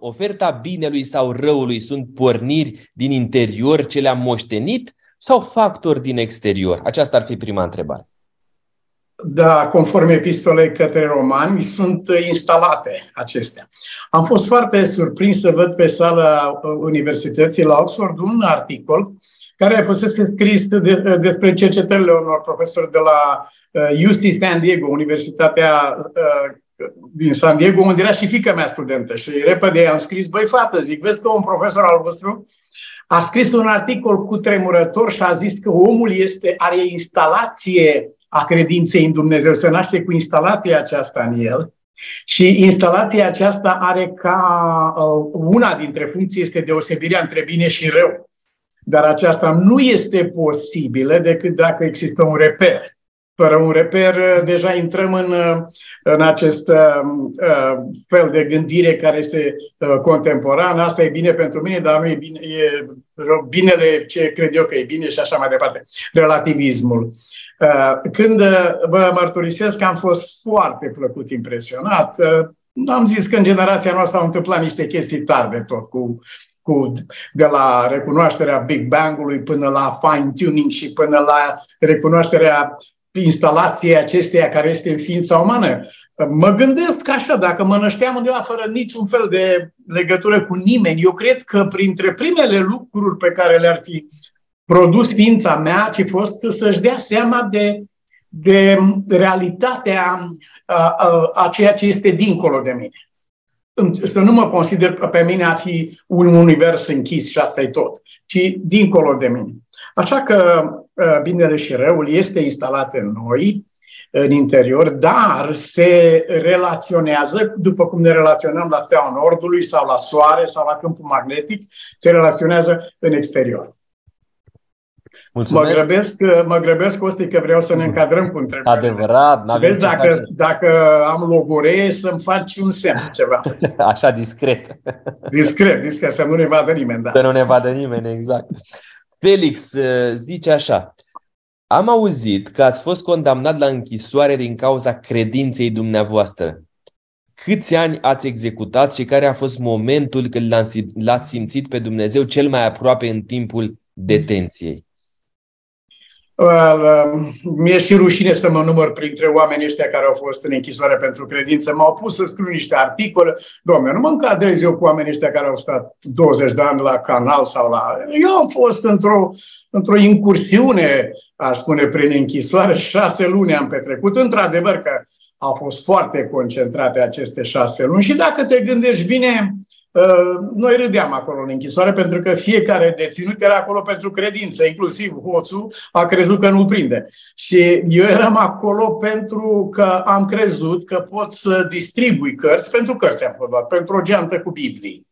oferta binelui sau răului sunt porniri din interior ce le-am moștenit sau factori din exterior? Aceasta ar fi prima întrebare. Da, conform epistolei către romani, sunt instalate acestea. Am fost foarte surprins să văd pe sala Universității la Oxford un articol care a fost scris de, despre cercetările unor profesori de la UC uh, San Diego, Universitatea uh, din San Diego, unde era și fica mea studentă. Și repede am scris, băi fată, zic, vezi că un profesor al vostru a scris un articol cu tremurător și a zis că omul este, are instalație a credinței în Dumnezeu, se naște cu instalația aceasta în el. Și instalația aceasta are ca uh, una dintre funcții este deosebirea între bine și rău. Dar aceasta nu este posibilă decât dacă există un reper fără un reper, uh, deja intrăm în, uh, în acest uh, uh, fel de gândire care este uh, contemporan. Asta e bine pentru mine, dar nu e bine, e binele ce cred eu că e bine și așa mai departe. Relativismul. Uh, când uh, vă mărturisesc că am fost foarte plăcut impresionat, uh, am zis că în generația noastră au întâmplat niște chestii tari de tot, cu cu, de la recunoașterea Big Bang-ului până la fine-tuning și până la recunoașterea instalației acesteia care este în ființa umană. Mă gândesc așa, dacă mă nășteam undeva fără niciun fel de legătură cu nimeni, eu cred că printre primele lucruri pe care le-ar fi produs ființa mea, ci fost să-și dea seama de, de realitatea a, a, a ceea ce este dincolo de mine să nu mă consider pe mine a fi un univers închis și asta e tot, ci dincolo de mine. Așa că ă, binele și răul este instalat în noi, în interior, dar se relaționează, după cum ne relaționăm la steaua Nordului sau la Soare sau la câmpul magnetic, se relaționează în exterior. Mulțumesc. Mă grăbesc, mă grăbesc, Costi, că vreau să ne încadrăm cu întrebările. Adevărat. Vezi, dacă, dacă am logore, să-mi faci un semn, ceva. Așa, discret. Discret, discret, să nu ne vadă nimeni. Da. Să nu ne vadă nimeni, exact. Felix uh, zice așa. Am auzit că ați fost condamnat la închisoare din cauza credinței dumneavoastră. Câți ani ați executat și care a fost momentul când l-ați simțit pe Dumnezeu cel mai aproape în timpul detenției? Um, mi-e și rușine să mă număr printre oamenii ăștia care au fost în închisoare pentru credință. M-au pus să scriu niște articole. Doamne, nu mă încadrez eu cu oamenii ăștia care au stat 20 de ani la canal sau la... Eu am fost într-o, într-o incursiune, aș spune, prin închisoare. Șase luni am petrecut. Într-adevăr că au fost foarte concentrate aceste șase luni și dacă te gândești bine, Uh, noi râdeam acolo în închisoare pentru că fiecare deținut era acolo pentru credință, inclusiv hoțul a crezut că nu prinde. Și eu eram acolo pentru că am crezut că pot să distribui cărți, pentru cărți am fost pentru o geantă cu Biblii.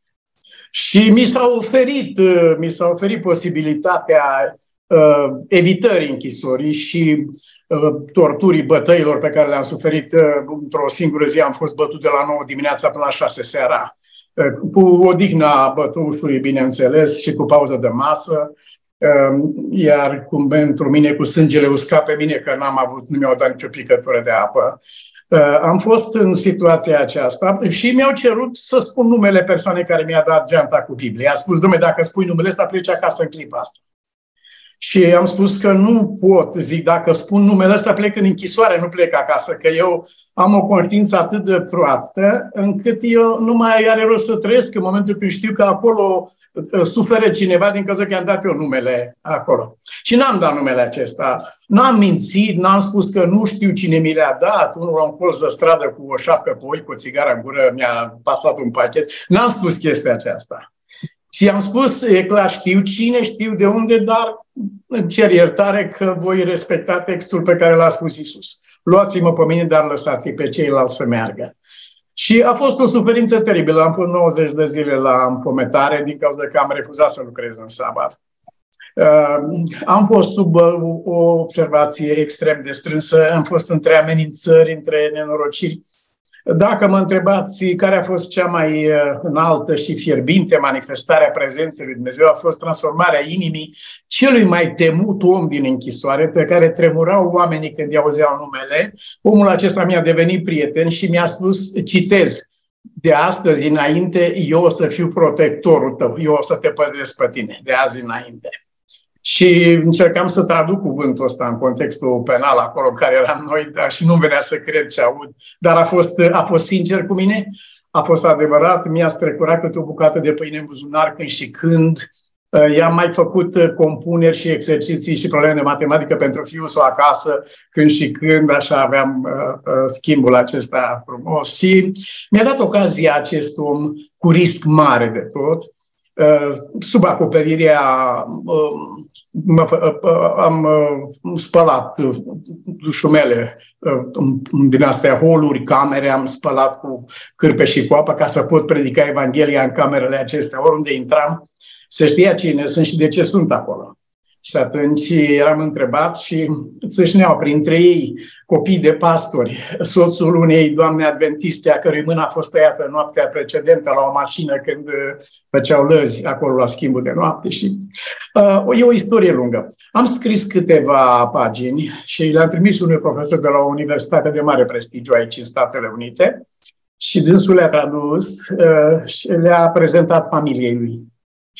Și mi s-a oferit, uh, mi s-a oferit posibilitatea uh, evitării închisorii și uh, torturii bătăilor pe care le-am suferit uh, într-o singură zi. Am fost bătut de la 9 dimineața până la 6 seara cu odihna bătușului, bineînțeles, și cu pauză de masă, um, iar cum pentru mine cu sângele uscat pe mine, că n-am avut, nu mi-au dat nicio picătură de apă. Uh, am fost în situația aceasta și mi-au cerut să spun numele persoanei care mi-a dat geanta cu Biblia. A spus, domnule, dacă spui numele ăsta, pleci acasă în clipa asta. Și am spus că nu pot, zic, dacă spun numele ăsta, plec în închisoare, nu plec acasă, că eu am o conștiință atât de proastă, încât eu nu mai are rost să trăiesc în momentul când știu că acolo uh, suferă cineva din cauza că i-am dat eu numele acolo. Și n-am dat numele acesta. N-am mințit, n-am spus că nu știu cine mi le-a dat. Unul la un colț de stradă cu o șapcă pe oi, cu o țigară în gură, mi-a pasat un pachet. N-am spus chestia aceasta. Și am spus, e clar, știu cine, știu de unde, dar îmi cer iertare că voi respecta textul pe care l-a spus Isus. Luați-mă pe mine, dar lăsați pe ceilalți să meargă. Și a fost o suferință teribilă. Am fost 90 de zile la înfometare din cauza că am refuzat să lucrez în sabat. Uh, am fost sub uh, o observație extrem de strânsă, am fost între amenințări, între nenorociri. Dacă mă întrebați care a fost cea mai uh, înaltă și fierbinte manifestare a prezenței lui Dumnezeu, a fost transformarea inimii celui mai temut om din închisoare, pe care tremurau oamenii când i auzeau numele. Omul acesta mi-a devenit prieten și mi-a spus, citez, de astăzi înainte, eu o să fiu protectorul tău, eu o să te păzesc pe tine, de azi înainte. Și încercam să traduc cuvântul ăsta în contextul penal acolo în care eram noi, dar și nu venea să cred ce aud. Dar a fost, a fost sincer cu mine, a fost adevărat, mi-a strecurat câte o bucată de pâine în buzunar când și când. Uh, i-am mai făcut uh, compuneri și exerciții și probleme de matematică pentru fiul său acasă, când și când, așa aveam uh, uh, schimbul acesta frumos. Și mi-a dat ocazia acest om cu risc mare de tot, uh, sub acoperirea uh, am spălat dușumele din astea holuri, camere, am spălat cu cârpe și cu apă ca să pot predica Evanghelia în camerele acestea. Oriunde intram, se știa cine sunt și de ce sunt acolo. Și atunci eram întrebat și țâșneau printre ei copii de pastori, soțul unei doamne adventiste a cărui mână a fost tăiată noaptea precedentă la o mașină când uh, făceau lăzi acolo la schimbul de noapte. Și, uh, e o istorie lungă. Am scris câteva pagini și le-am trimis unui profesor de la o universitate de mare prestigiu aici în Statele Unite și dânsul le-a tradus uh, și le-a prezentat familiei lui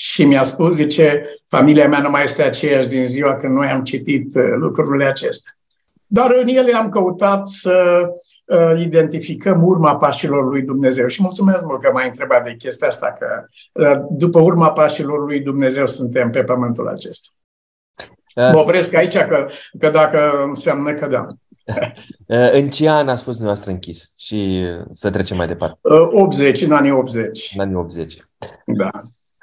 și mi-a spus, zice, familia mea nu mai este aceeași din ziua când noi am citit uh, lucrurile acestea. Dar în ele am căutat să uh, identificăm urma pașilor lui Dumnezeu. Și mulțumesc mult că m-ai întrebat de chestia asta, că uh, după urma pașilor lui Dumnezeu suntem pe pământul acesta. Uh, mă opresc aici, că, că dacă înseamnă că da. în ce an a fost dumneavoastră închis? Și să trecem mai departe. 80, în anii 80. În anii 80. Da.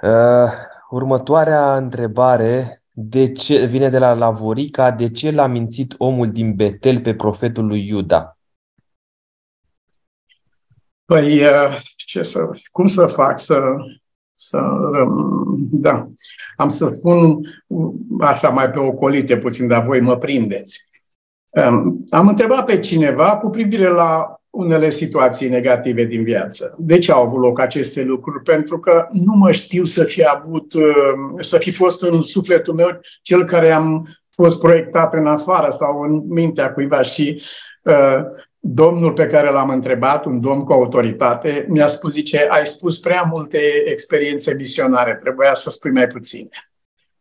Uh, următoarea întrebare de ce, vine de la Lavorica. De ce l-a mințit omul din Betel pe profetul lui Iuda? Păi, uh, ce să, cum să fac să, să, da, am să spun așa mai pe ocolite puțin, dar voi mă prindeți. Um, am întrebat pe cineva cu privire la unele situații negative din viață. De ce au avut loc aceste lucruri? Pentru că nu mă știu să fi avut, uh, să fi fost în sufletul meu cel care am fost proiectat în afară sau în mintea cuiva și uh, domnul pe care l-am întrebat, un domn cu autoritate, mi-a spus, zice, ai spus prea multe experiențe misionare, trebuia să spui mai puține.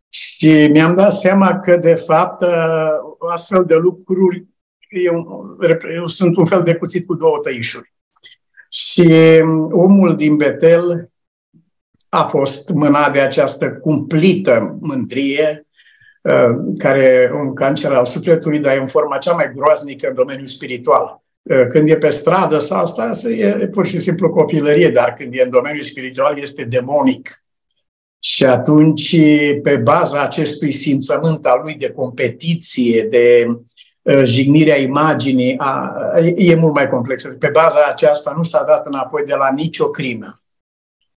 Și mi-am dat seama că, de fapt, uh, astfel de lucruri eu, eu sunt un fel de cuțit cu două tăișuri. Și omul din Betel a fost mânat de această cumplită mândrie, uh, care e un cancer al sufletului, dar e în forma cea mai groaznică în domeniul spiritual. Uh, când e pe stradă sau asta, e pur și simplu copilărie, dar când e în domeniul spiritual este demonic. Și atunci, pe baza acestui simțământ al lui de competiție, de Uh, jignirea imaginii a, e mult mai complexă. Pe baza aceasta nu s-a dat înapoi de la nicio crimă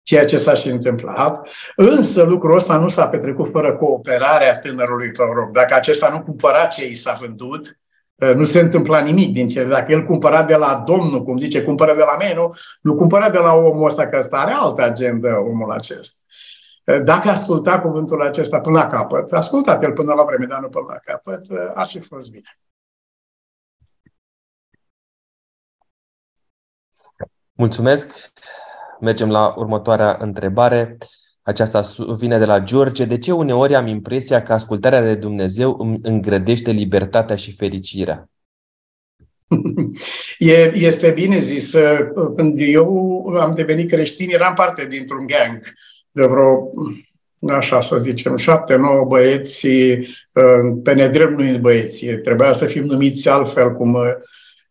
ceea ce s-a și întâmplat. Însă lucrul ăsta nu s-a petrecut fără cooperarea tânărului proroc. Dacă acesta nu cumpăra ce i s-a vândut, uh, nu se întâmpla nimic din ce. Dacă el cumpăra de la Domnul, cum zice, cumpără de la mine, nu, nu cumpăra de la omul ăsta, că ăsta are altă agendă, omul acesta. Uh, dacă asculta cuvântul acesta până la capăt, asculta el până la vreme, dar nu până la capăt, ar fi fost bine. Mulțumesc. Mergem la următoarea întrebare. Aceasta vine de la George. De ce uneori am impresia că ascultarea de Dumnezeu îmi îngrădește libertatea și fericirea? E, este bine zis. Când eu am devenit creștin, eram parte dintr-un gang de vreo, așa să zicem, șapte, nouă băieți, pe nedrept nu băieți. Trebuia să fim numiți altfel, cum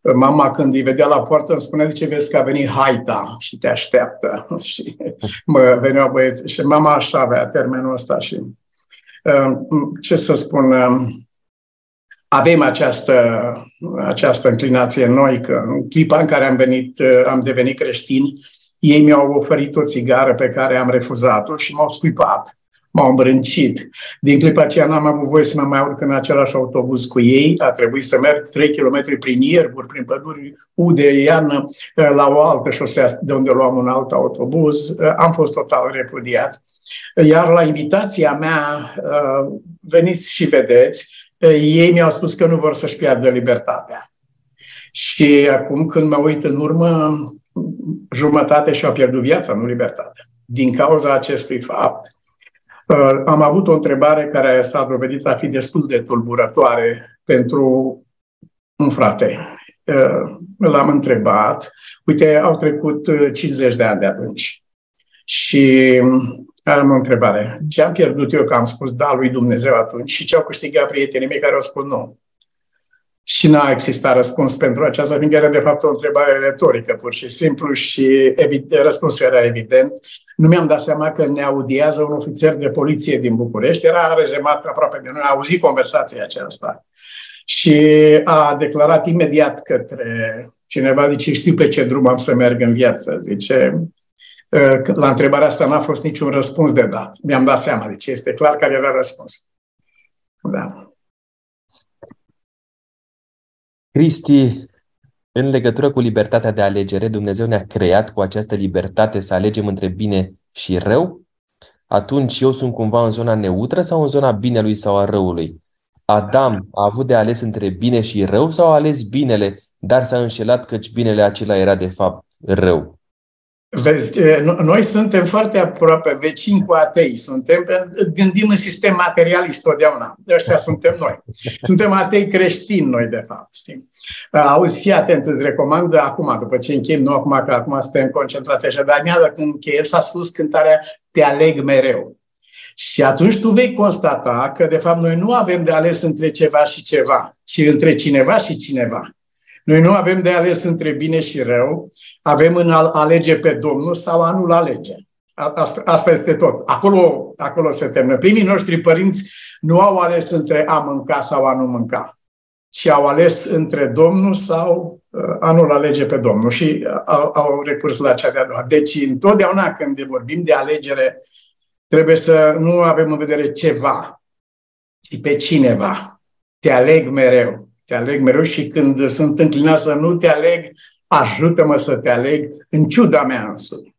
Mama când îi vedea la poartă îmi spunea, ce vezi că a venit haita și te așteaptă. și mă veneau băieți. Și mama așa avea termenul ăsta și um, ce să spun, um, avem această, această înclinație în noi că în clipa în care am, venit, uh, am devenit creștini, ei mi-au oferit o țigară pe care am refuzat-o și m-au scuipat m-au îmbrâncit. Din clipa aceea n-am avut voie să mă mai urc în același autobuz cu ei. A trebuit să merg 3 km prin ierburi, prin păduri ude, iarnă, la o altă șosea de unde luam un alt autobuz. Am fost total repudiat. Iar la invitația mea, veniți și vedeți, ei mi-au spus că nu vor să-și piardă libertatea. Și acum când mă uit în urmă, jumătate și-au pierdut viața, nu libertatea. Din cauza acestui fapt, uh, am avut o întrebare care s-a dovedit a fi destul de tulburătoare pentru un frate. Uh, l-am întrebat, uite, au trecut 50 de ani de atunci și am o întrebare. Ce am pierdut eu că am spus da lui Dumnezeu atunci și ce au câștigat prietenii mei care au spus nu? Și n-a existat răspuns pentru aceasta, fiindcă era de fapt o întrebare retorică, pur și simplu, și evident, răspunsul era evident. Nu mi-am dat seama că ne audiază un ofițer de poliție din București, era rezemat aproape de noi, a auzit conversația aceasta și a declarat imediat către cineva, zice, știu pe ce drum am să merg în viață. Zice, ă, la întrebarea asta n-a fost niciun răspuns de dat. Mi-am dat seama, deci este clar care era răspuns. Da. Cristi, în legătură cu libertatea de alegere, Dumnezeu ne-a creat cu această libertate să alegem între bine și rău? Atunci eu sunt cumva în zona neutră sau în zona binelui sau a răului? Adam a avut de ales între bine și rău sau a ales binele, dar s-a înșelat căci binele acela era de fapt rău? Vezi, noi suntem foarte aproape vecini cu atei. Suntem, gândim în sistem materialist totdeauna. Ăștia suntem noi. Suntem atei creștini noi, de fapt. Știi? Auzi, fii atent, îți recomand acum, după ce încheiem, nu acum, că acum suntem concentrați așa, dar mi când încheiem s-a spus cântarea Te aleg mereu. Și atunci tu vei constata că, de fapt, noi nu avem de ales între ceva și ceva, ci între cineva și cineva. Noi nu avem de ales între bine și rău, avem în a alege pe Domnul sau a nu-L alege. Asta, asta este tot. Acolo, acolo se termină. Primii noștri părinți nu au ales între a mânca sau a nu mânca, ci au ales între Domnul sau uh, a nu-L alege pe Domnul și uh, au, au recurs la cea de-a doua. Deci, întotdeauna când vorbim de alegere, trebuie să nu avem în vedere ceva, ci pe cineva. Te aleg mereu te aleg mereu și când sunt înclinat să nu te aleg, ajută-mă să te aleg în ciuda mea însumi.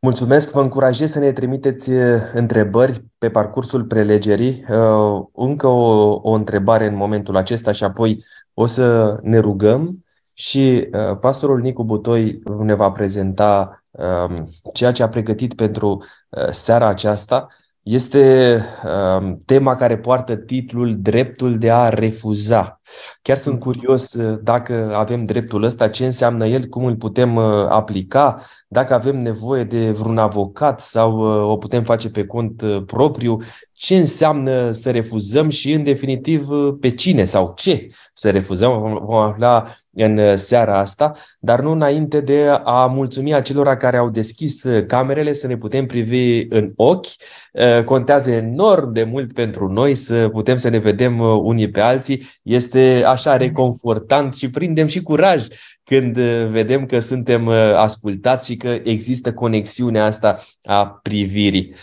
Mulțumesc, vă încurajez să ne trimiteți uh, întrebări pe parcursul prelegerii. Uh, încă o, o întrebare în momentul acesta și apoi o să ne rugăm și uh, pastorul Nicu Butoi ne va prezenta um, ceea ce a pregătit pentru seara aceasta este uh, tema care poartă titlul Dreptul de a refuza. Chiar sunt curios uh, dacă avem dreptul ăsta, ce înseamnă el, cum îl putem uh, aplica, dacă avem nevoie de vreun avocat sau uh, o putem face pe cont propriu, ce înseamnă să refuzăm și, în definitiv, pe cine sau ce să refuzăm. Vom afla în seara asta, dar nu înainte de a mulțumi acelora care au deschis camerele să ne putem privi în ochi. Contează enorm de mult pentru noi să putem să ne vedem unii pe alții. Este așa reconfortant și prindem și curaj când vedem că suntem ascultați și că există conexiunea asta a privirii.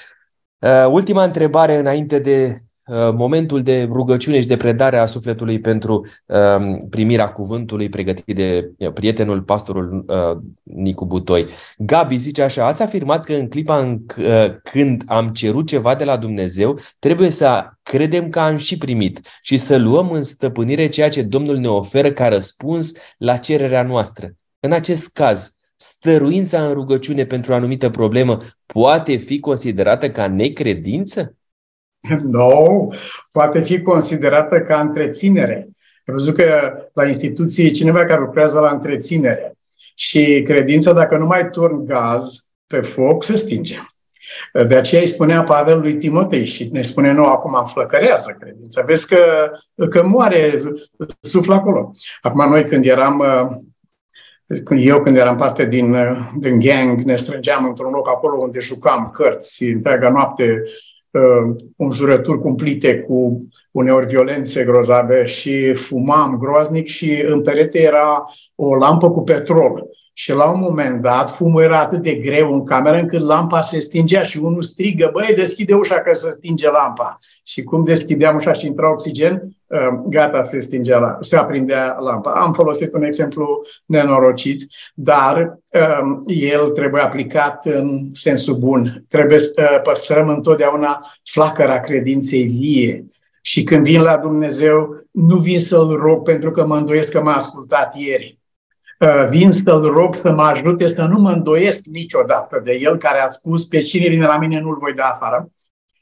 Ultima întrebare înainte de Uh, momentul de rugăciune și de predare a sufletului pentru um, primirea cuvântului pregătit de uh, prietenul pastorul uh, Nicu Butoi. Gabi zice așa, ați afirmat că în clipa în când am cerut ceva de la Dumnezeu, trebuie să credem că am și primit și să luăm în stăpânire ceea ce Domnul ne oferă ca răspuns la cererea noastră. În acest caz, stăruința în rugăciune pentru o anumită problemă poate fi considerată ca necredință? Nu, poate fi considerată ca întreținere. Am văzut că la instituție e cineva care lucrează la întreținere și credința, dacă nu mai turn gaz pe foc, se stinge. De aceea îi spunea Pavel lui Timotei și ne spune nou acum înflăcărează credința. Vezi că, că moare, suflă acolo. Acum noi când eram, eu când eram parte din, din gang, ne strângeam într-un loc acolo unde jucam cărți întreaga noapte uh, înjurături cumplite cu uneori violențe grozave și fumam groaznic și în perete era o lampă cu petrol. Și la un moment dat, fumul era atât de greu în cameră încât lampa se stingea și unul strigă, băi, deschide ușa că se stinge lampa. Și cum deschideam ușa și intra oxigen, uh, gata, se stingea, la, se aprindea lampa. Am folosit un exemplu nenorocit, dar um, el trebuie aplicat în sensul bun. Trebuie să păstrăm întotdeauna flacăra credinței vie. Și când vin la Dumnezeu, nu vin să-L rog pentru că mă îndoiesc că m-a ascultat ieri uh, vin să-l rog să mă ajute să nu mă îndoiesc niciodată de el care a spus pe cine vine la mine nu-l voi da afară.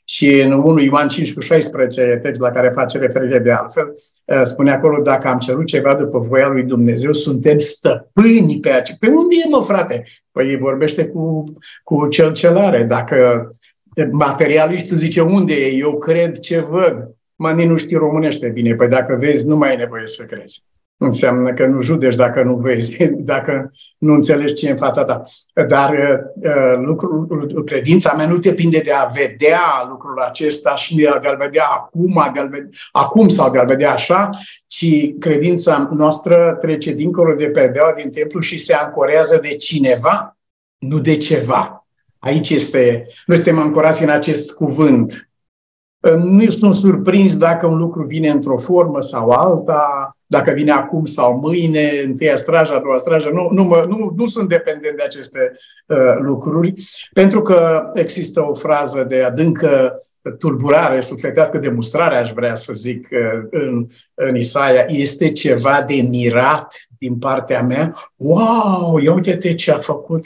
Și în 1 Ioan 5 cu 16, text la care face referire de altfel, uh, spune acolo, dacă am cerut ceva după voia lui Dumnezeu, suntem stăpâni pe aceea. Pe unde e, mă, frate? Păi vorbește cu, cu cel ce are. Dacă materialistul zice, unde e? Eu cred ce văd. Mă, nu știi românește bine. Păi dacă vezi, nu mai e nevoie să crezi. Înseamnă că nu judeci dacă nu vezi, dacă nu înțelegi ce e în fața ta. Dar uh, lucrul, credința mea nu depinde de a vedea lucrul acesta și de a-l vedea acum, a vedea, acum sau de a vedea așa, ci credința noastră trece dincolo de perdeaua din templu și se ancorează de cineva, nu de ceva. Aici este, noi suntem ancorați în acest cuvânt. Nu sunt surprins dacă un lucru vine într-o formă sau alta, dacă vine acum sau mâine, întâia strajă, a doua strajă, nu, nu, mă, nu, nu sunt dependent de aceste uh, lucruri, pentru că există o frază de adâncă tulburare sufletească, de mustrare, aș vrea să zic, uh, în, în Isaia, este ceva de mirat din partea mea. Wow, ia uite-te ce a făcut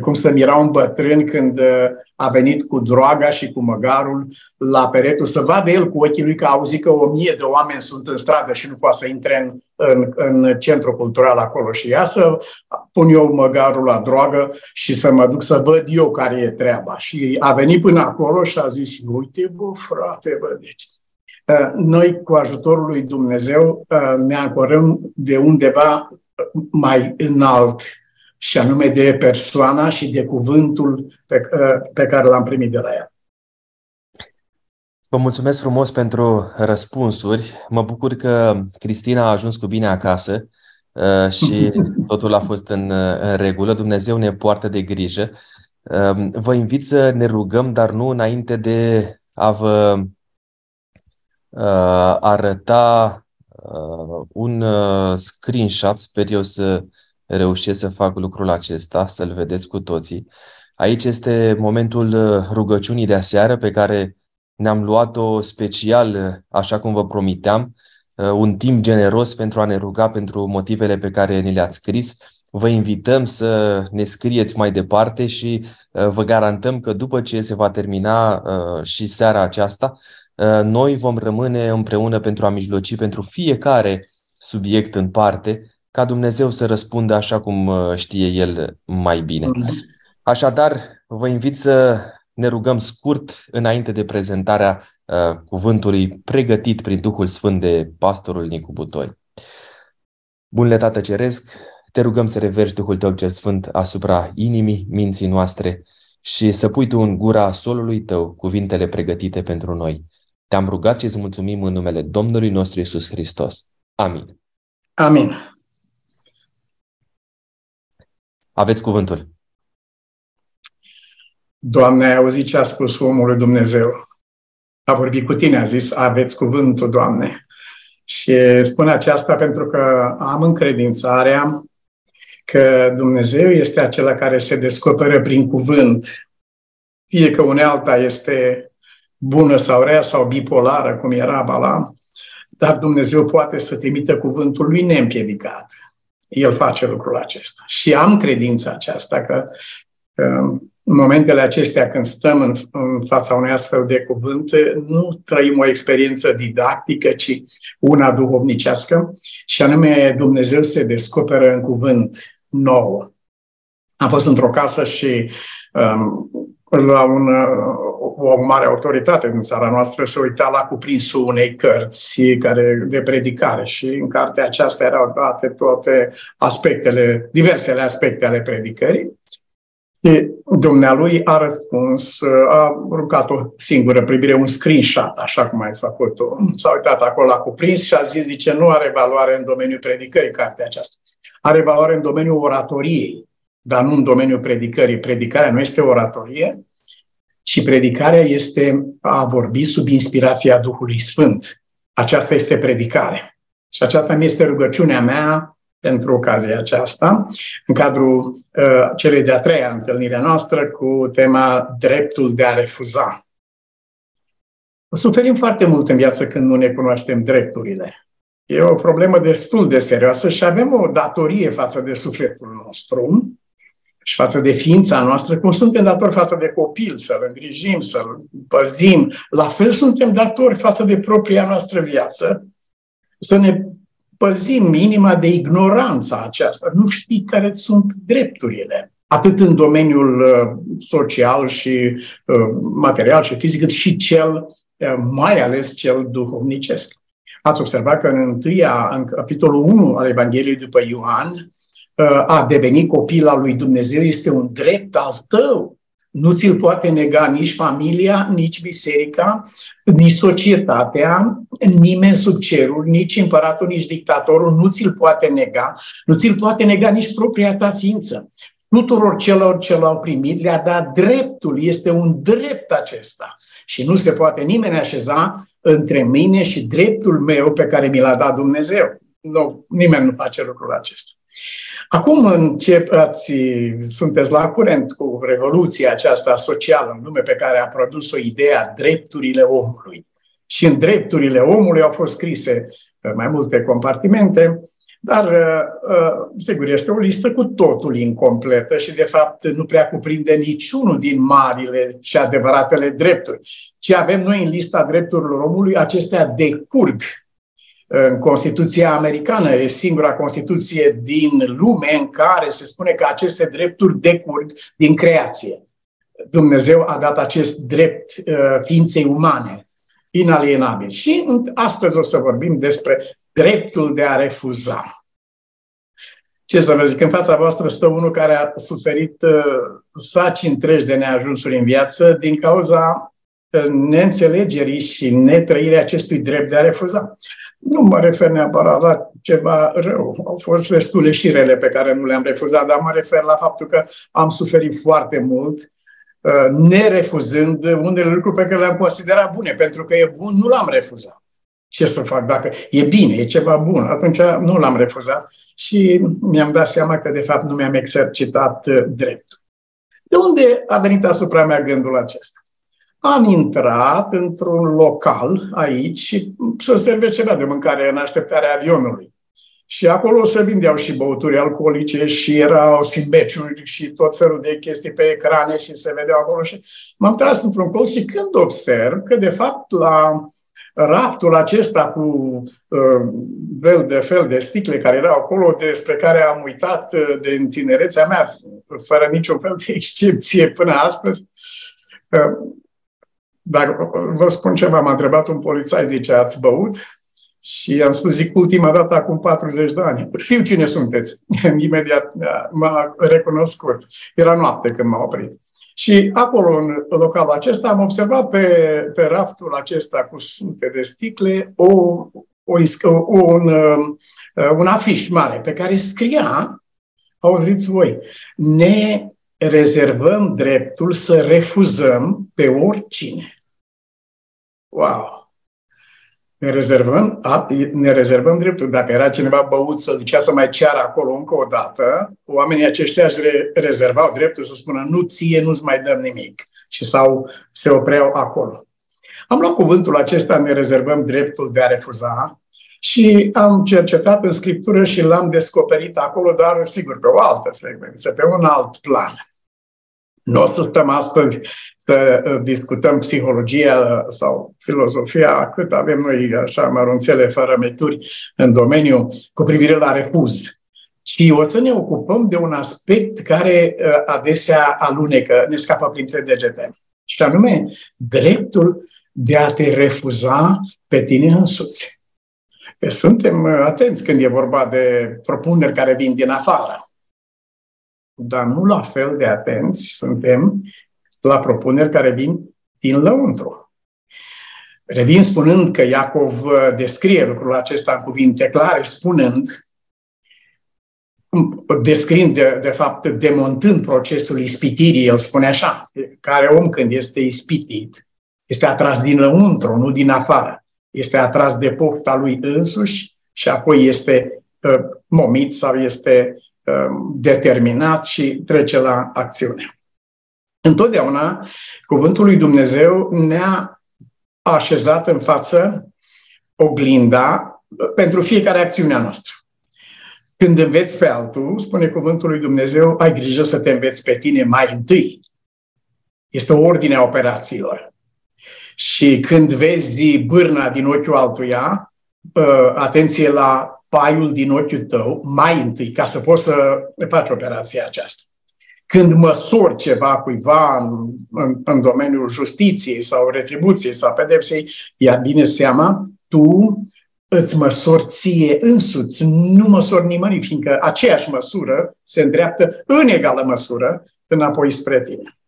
cum să mira un bătrân când uh, a venit cu droga și cu măgarul la peretul, să vadă el cu ochii lui că a auzit că o mie de oameni sunt în stradă și nu poate să intre în, în, în centru cultural acolo. Și ia să pun eu măgarul la drogă și să mă duc să văd eu care e treaba. Și a venit până acolo și a zis, uite bă, frate, bă, deci uh, noi, cu ajutorul lui Dumnezeu, uh, ne ancorăm de undeva mai înalt și anume de persoana și de cuvântul pe, ă, pe care l-am primit de la ea. Vă mulțumesc frumos pentru răspunsuri. Mă bucur că Cristina a ajuns cu bine acasă ă, și totul a fost în, în regulă. Dumnezeu ne poartă de grijă. Ă, vă invit să ne rugăm, dar nu înainte de a vă arăta un screenshot, sper eu să reușesc să fac lucrul acesta, să-l vedeți cu toții. Aici este momentul uh, rugăciunii de aseară pe care ne-am luat-o special, uh, așa cum vă promiteam, uh, un timp generos pentru a ne ruga pentru motivele pe care ni le-ați scris. Vă invităm să ne scrieți mai departe și vă garantăm că după ce se va termina și seara aceasta, noi vom rămâne împreună pentru a mijloci pentru fiecare subiect în parte ca Dumnezeu să răspundă așa cum uh, știe El mai bine. Așadar, vă invit să ne rugăm scurt înainte de prezentarea uh, cuvântului pregătit prin Duhul Sfânt de pastorul Nicu Butoi. Bunle Tată Ceresc, te rugăm să reverși Duhul Tău cel Sfânt asupra inimii, minții noastre și să pui Tu în gura solului Tău cuvintele pregătite pentru noi. Te-am rugat și îți mulțumim în numele Domnului nostru Isus Hristos. Amin. Amin. Aveți cuvântul. Doamne, ai auzit ce a spus omul lui Dumnezeu. A vorbit cu tine, a zis, aveți cuvântul, Doamne. Și spun aceasta pentru că am încredințarea că Dumnezeu este acela care se descoperă prin cuvânt. Fie că unealta este bună sau rea sau bipolară, cum era Bala, dar Dumnezeu poate să trimită cuvântul lui neîmpiedicat. El face lucrul acesta. Și am credința aceasta că în momentele acestea când stăm în, în fața unei astfel de cuvânt, nu trăim o experiență didactică, ci una duhovnicească și anume Dumnezeu se descoperă în cuvânt nou. Am fost într-o casă și um, la un, o mare autoritate din țara noastră se uita la cuprinsul unei cărți care, de predicare și în cartea aceasta erau date toate aspectele, diversele aspecte ale predicării. Și dumnealui a răspuns, a rugat o singură privire, un screenshot, așa cum ai făcut-o. S-a uitat acolo la cuprins și a zis, zice, nu are valoare în domeniul predicării cartea aceasta. Are valoare în domeniul oratoriei dar nu în domeniul predicării. Predicarea nu este oratorie, ci predicarea este a vorbi sub inspirația Duhului Sfânt. Aceasta este predicare. Și aceasta mi este rugăciunea mea pentru ocazia aceasta, în cadrul uh, celei de-a treia întâlnire noastră cu tema dreptul de a refuza. O suferim foarte mult în viață când nu ne cunoaștem drepturile. E o problemă destul de serioasă și avem o datorie față de sufletul nostru și față de ființa noastră, cum suntem datori față de copil, să-l îngrijim, să-l păzim, la fel suntem datori față de propria noastră viață, să ne păzim minima de ignoranța aceasta. Nu știi care sunt drepturile, atât în domeniul uh, social și uh, material și fizic, cât și cel, uh, mai ales cel duhovnicesc. Ați observat că în întâia, în capitolul 1 al Evangheliei după Ioan, a deveni copil al lui Dumnezeu este un drept al tău. Nu ți-l poate nega nici familia, nici biserica, nici societatea, nimeni sub cerul, nici împăratul, nici dictatorul nu ți-l poate nega, nu ți-l poate nega nici propria ta ființă. Tuturor celor ce l-au primit le-a dat dreptul, este un drept acesta. Și nu se poate nimeni așeza între mine și dreptul meu pe care mi l-a dat Dumnezeu. Nu, nimeni nu face lucrul acesta. Acum începeți, sunteți la curent cu revoluția aceasta socială în lume pe care a produs-o ideea drepturile omului. Și în drepturile omului au fost scrise mai multe compartimente, dar, uh, uh, sigur, este o listă cu totul incompletă și, de fapt, nu prea cuprinde niciunul din marile și adevăratele drepturi. Ce avem noi în lista drepturilor omului, acestea decurg în Constituția americană. E singura Constituție din lume în care se spune că aceste drepturi decurg din creație. Dumnezeu a dat acest drept uh, ființei umane, inalienabil. Și astăzi o să vorbim despre dreptul de a refuza. Ce să vă zic, în fața voastră stă unul care a suferit uh, saci întregi de neajunsuri în viață din cauza neînțelegerii și netrăirii acestui drept de a refuza. Nu mă refer neapărat la ceva rău. Au fost destule și rele pe care nu le-am refuzat, dar mă refer la faptul că am suferit foarte mult uh, nerefuzând unele lucruri pe care le-am considerat bune. Pentru că e bun, nu l-am refuzat. Ce să fac? Dacă e bine, e ceva bun, atunci nu l-am refuzat și mi-am dat seama că de fapt nu mi-am exercitat uh, dreptul. De unde a venit asupra mea gândul acesta? Am intrat într-un local aici și să serve ceva de mâncare în așteptarea avionului. Și acolo se vindeau și băuturi alcoolice și erau și meciuri și tot felul de chestii pe ecrane și se vedeau acolo. Și m-am tras într-un colț și când observ că, de fapt, la raftul acesta cu uh, fel de fel de sticle care erau acolo, despre care am uitat uh, de tinerețea mea, fără niciun fel de excepție până astăzi, uh, dar vă spun ceva, m-a întrebat un polițai, zice, ați băut? Și am spus, zic, ultima dată acum 40 de ani. Știu cine sunteți. Imediat m-a recunoscut. Era noapte când m-a oprit. Și acolo, în localul acesta, am observat pe, pe raftul acesta cu sute de sticle o, o, un, un afiș mare pe care scria, auziți voi, ne rezervăm dreptul să refuzăm pe oricine. Wow! Ne rezervăm, ne rezervăm dreptul. Dacă era cineva băut să zicea să mai ceară acolo încă o dată, oamenii aceștia își re- rezervau dreptul să spună nu ție, nu-ți mai dăm nimic. Și sau se opreau acolo. Am luat cuvântul acesta, ne rezervăm dreptul de a refuza și am cercetat în scriptură și l-am descoperit acolo, dar sigur pe o altă frecvență, pe un alt plan. Nu o să stăm astăzi să uh, discutăm psihologia sau filozofia, cât avem noi așa mărunțele fără meturi în domeniu cu privire la refuz. Ci o să ne ocupăm de un aspect care uh, adesea alunecă, ne scapă printre degete. Și anume, dreptul de a te refuza pe tine însuți. Suntem uh, atenți când e vorba de propuneri care vin din afară dar nu la fel de atenți suntem la propuneri care vin din lăuntru. Revin spunând că Iacov uh, descrie lucrul acesta în cuvinte clare, spunând, descriind de, de fapt, demontând procesul ispitirii, el spune așa, care om când este ispitit, este atras din lăuntru, nu din afară. Este atras de pofta lui însuși și apoi este uh, momit sau este Um, determinat și trece la acțiune. Întotdeauna, Cuvântul lui Dumnezeu ne-a așezat în față oglinda pentru fiecare acțiune a noastră. Când înveți pe altul, spune cuvântul lui Dumnezeu, ai grijă să te înveți pe tine mai întâi. Este o ordine a operațiilor. Și când vezi bârna din ochiul altuia, ă, atenție la paiul din ochiul tău, mai întâi, ca să poți să faci operația aceasta. Când măsori ceva cuiva în, în, în domeniul justiției sau retribuției sau pedepsei, ia bine seama, tu îți măsori ție însuți, nu măsori nimănui, fiindcă aceeași măsură se îndreaptă în egală măsură înapoi spre tine.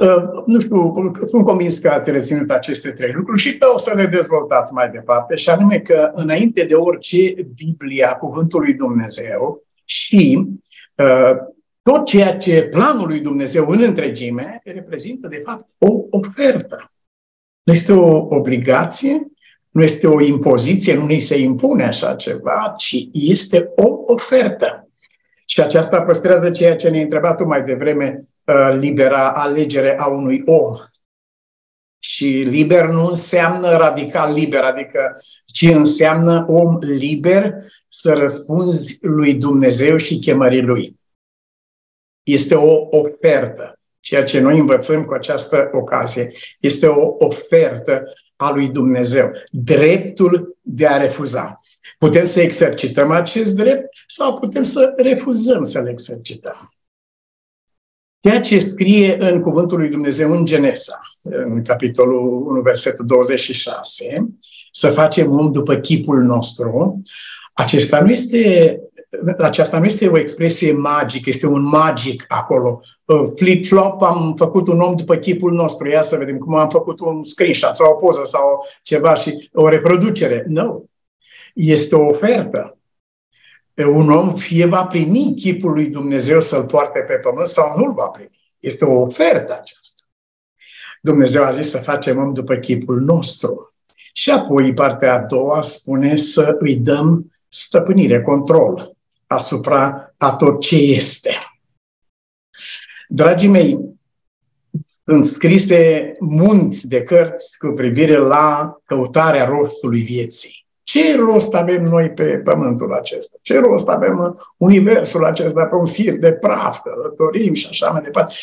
Uh, nu știu, sunt convins că ați reținut aceste trei lucruri și că o să le dezvoltați mai departe, și anume că înainte de orice Biblia, Cuvântul lui Dumnezeu și uh, tot ceea ce planul lui Dumnezeu în întregime reprezintă, de fapt, o ofertă. Nu este o obligație, nu este o impoziție, nu ni se impune așa ceva, ci este o ofertă. Și aceasta păstrează ceea ce ne-ai întrebat tu mai devreme, uh, libera alegere a unui om. Și liber nu înseamnă radical liber, adică ci înseamnă om liber să răspunzi lui Dumnezeu și chemării lui. Este o ofertă. Ceea ce noi învățăm cu această ocazie este o ofertă a lui Dumnezeu. Dreptul de a refuza. Putem să exercităm acest drept sau putem să refuzăm să-l exercităm. Ceea ce scrie în Cuvântul lui Dumnezeu în Genesa, în capitolul 1, versetul 26, să facem om după chipul nostru, acesta nu este aceasta nu este o expresie magică, este un magic acolo. Uh, flip-flop, am făcut un om după chipul nostru, ia să vedem cum am făcut un screenshot sau o poză sau ceva și o reproducere. Nu. Este o ofertă. Un om fie va primi chipul lui Dumnezeu să-l poarte pe pământ sau nu-l va primi. Este o ofertă aceasta. Dumnezeu a zis să facem om după chipul nostru. Și apoi partea a doua spune să îi dăm stăpânire, control asupra a tot ce este. Dragii mei, sunt scrise munți de cărți cu privire la căutarea rostului vieții. Ce rost avem noi pe pământul acesta? Ce rost avem universul acesta pe un fir de praf, călătorim și așa mai departe?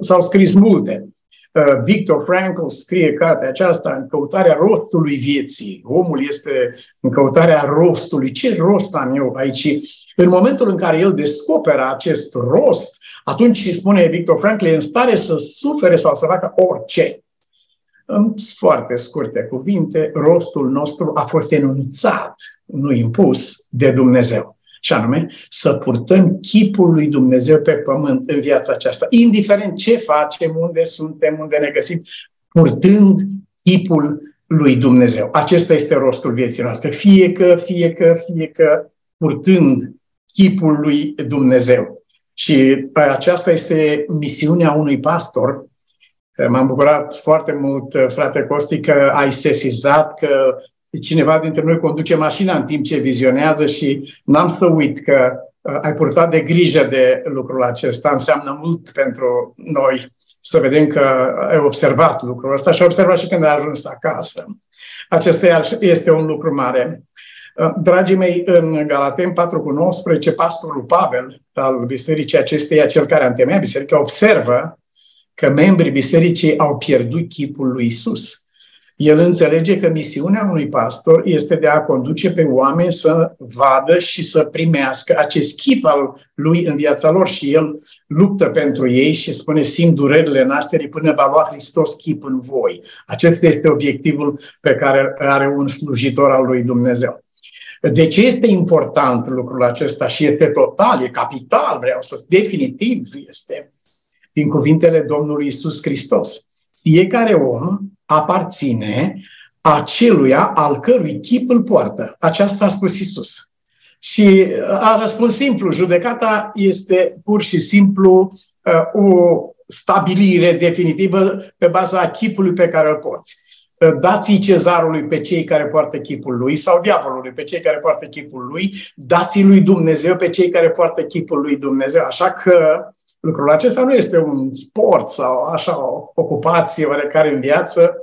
S-au scris multe. Uh, Victor Frankl scrie cartea aceasta în căutarea rostului vieții. Omul este în căutarea rostului. Ce rost am eu aici? În momentul în care el descoperă acest rost, atunci spune Victor Frankl, e în stare să sufere sau să facă orice. În foarte scurte cuvinte, rostul nostru a fost enunțat, nu impus, de Dumnezeu și anume să purtăm chipul lui Dumnezeu pe pământ în viața aceasta, indiferent ce facem, unde suntem, unde ne găsim, purtând chipul lui Dumnezeu. Acesta este rostul vieții noastre. Fie că, fie că, fie că, purtând chipul lui Dumnezeu. Și aceasta este misiunea unui pastor. M-am bucurat foarte mult, frate Costi, că ai sesizat că cineva dintre noi conduce mașina în timp ce vizionează și n-am să uit că uh, ai purtat de grijă de lucrul acesta. Înseamnă mult pentru noi să vedem că ai observat lucrul ăsta și ai observat și când ai ajuns acasă. Acesta este un lucru mare. Uh, dragii mei, în Galaten 4 cu 19, pastorul Pavel al bisericii acesteia, cel care a întemeiat biserica, observă că membrii bisericii au pierdut chipul lui Isus. El înțelege că misiunea unui pastor este de a conduce pe oameni să vadă și să primească acest chip al lui în viața lor și el luptă pentru ei și spune simt durerile nașterii până va lua Hristos chip în voi. Acesta este obiectivul pe care are un slujitor al lui Dumnezeu. De ce este important lucrul acesta și este total, e capital, vreau să definitiv este, din cuvintele Domnului Isus Hristos. Fiecare om aparține aceluia al cărui chip îl poartă. Aceasta a spus Isus. Și a răspuns simplu. Judecata este pur și simplu uh, o stabilire definitivă pe baza chipului pe care îl porți. Uh, dați-i cezarului pe cei care poartă chipul lui sau diavolului pe cei care poartă chipul lui, dați-i lui Dumnezeu pe cei care poartă chipul lui Dumnezeu. Așa că lucrul acesta nu este un sport sau așa o ocupație oarecare în viață,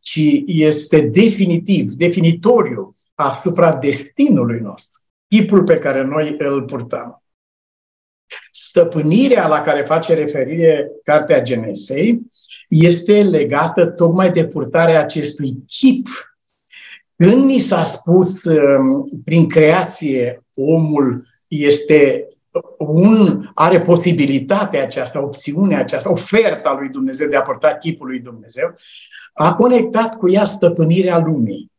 ci este definitiv, definitoriu asupra destinului nostru, chipul pe care noi îl purtăm. Stăpânirea la care face referire Cartea Genesei este legată tocmai de purtarea acestui chip. Când ni s-a spus um, prin creație omul este un, are posibilitatea aceasta, opțiunea aceasta, oferta lui Dumnezeu de a purta chipul lui Dumnezeu, a conectat cu ea stăpânirea lumii.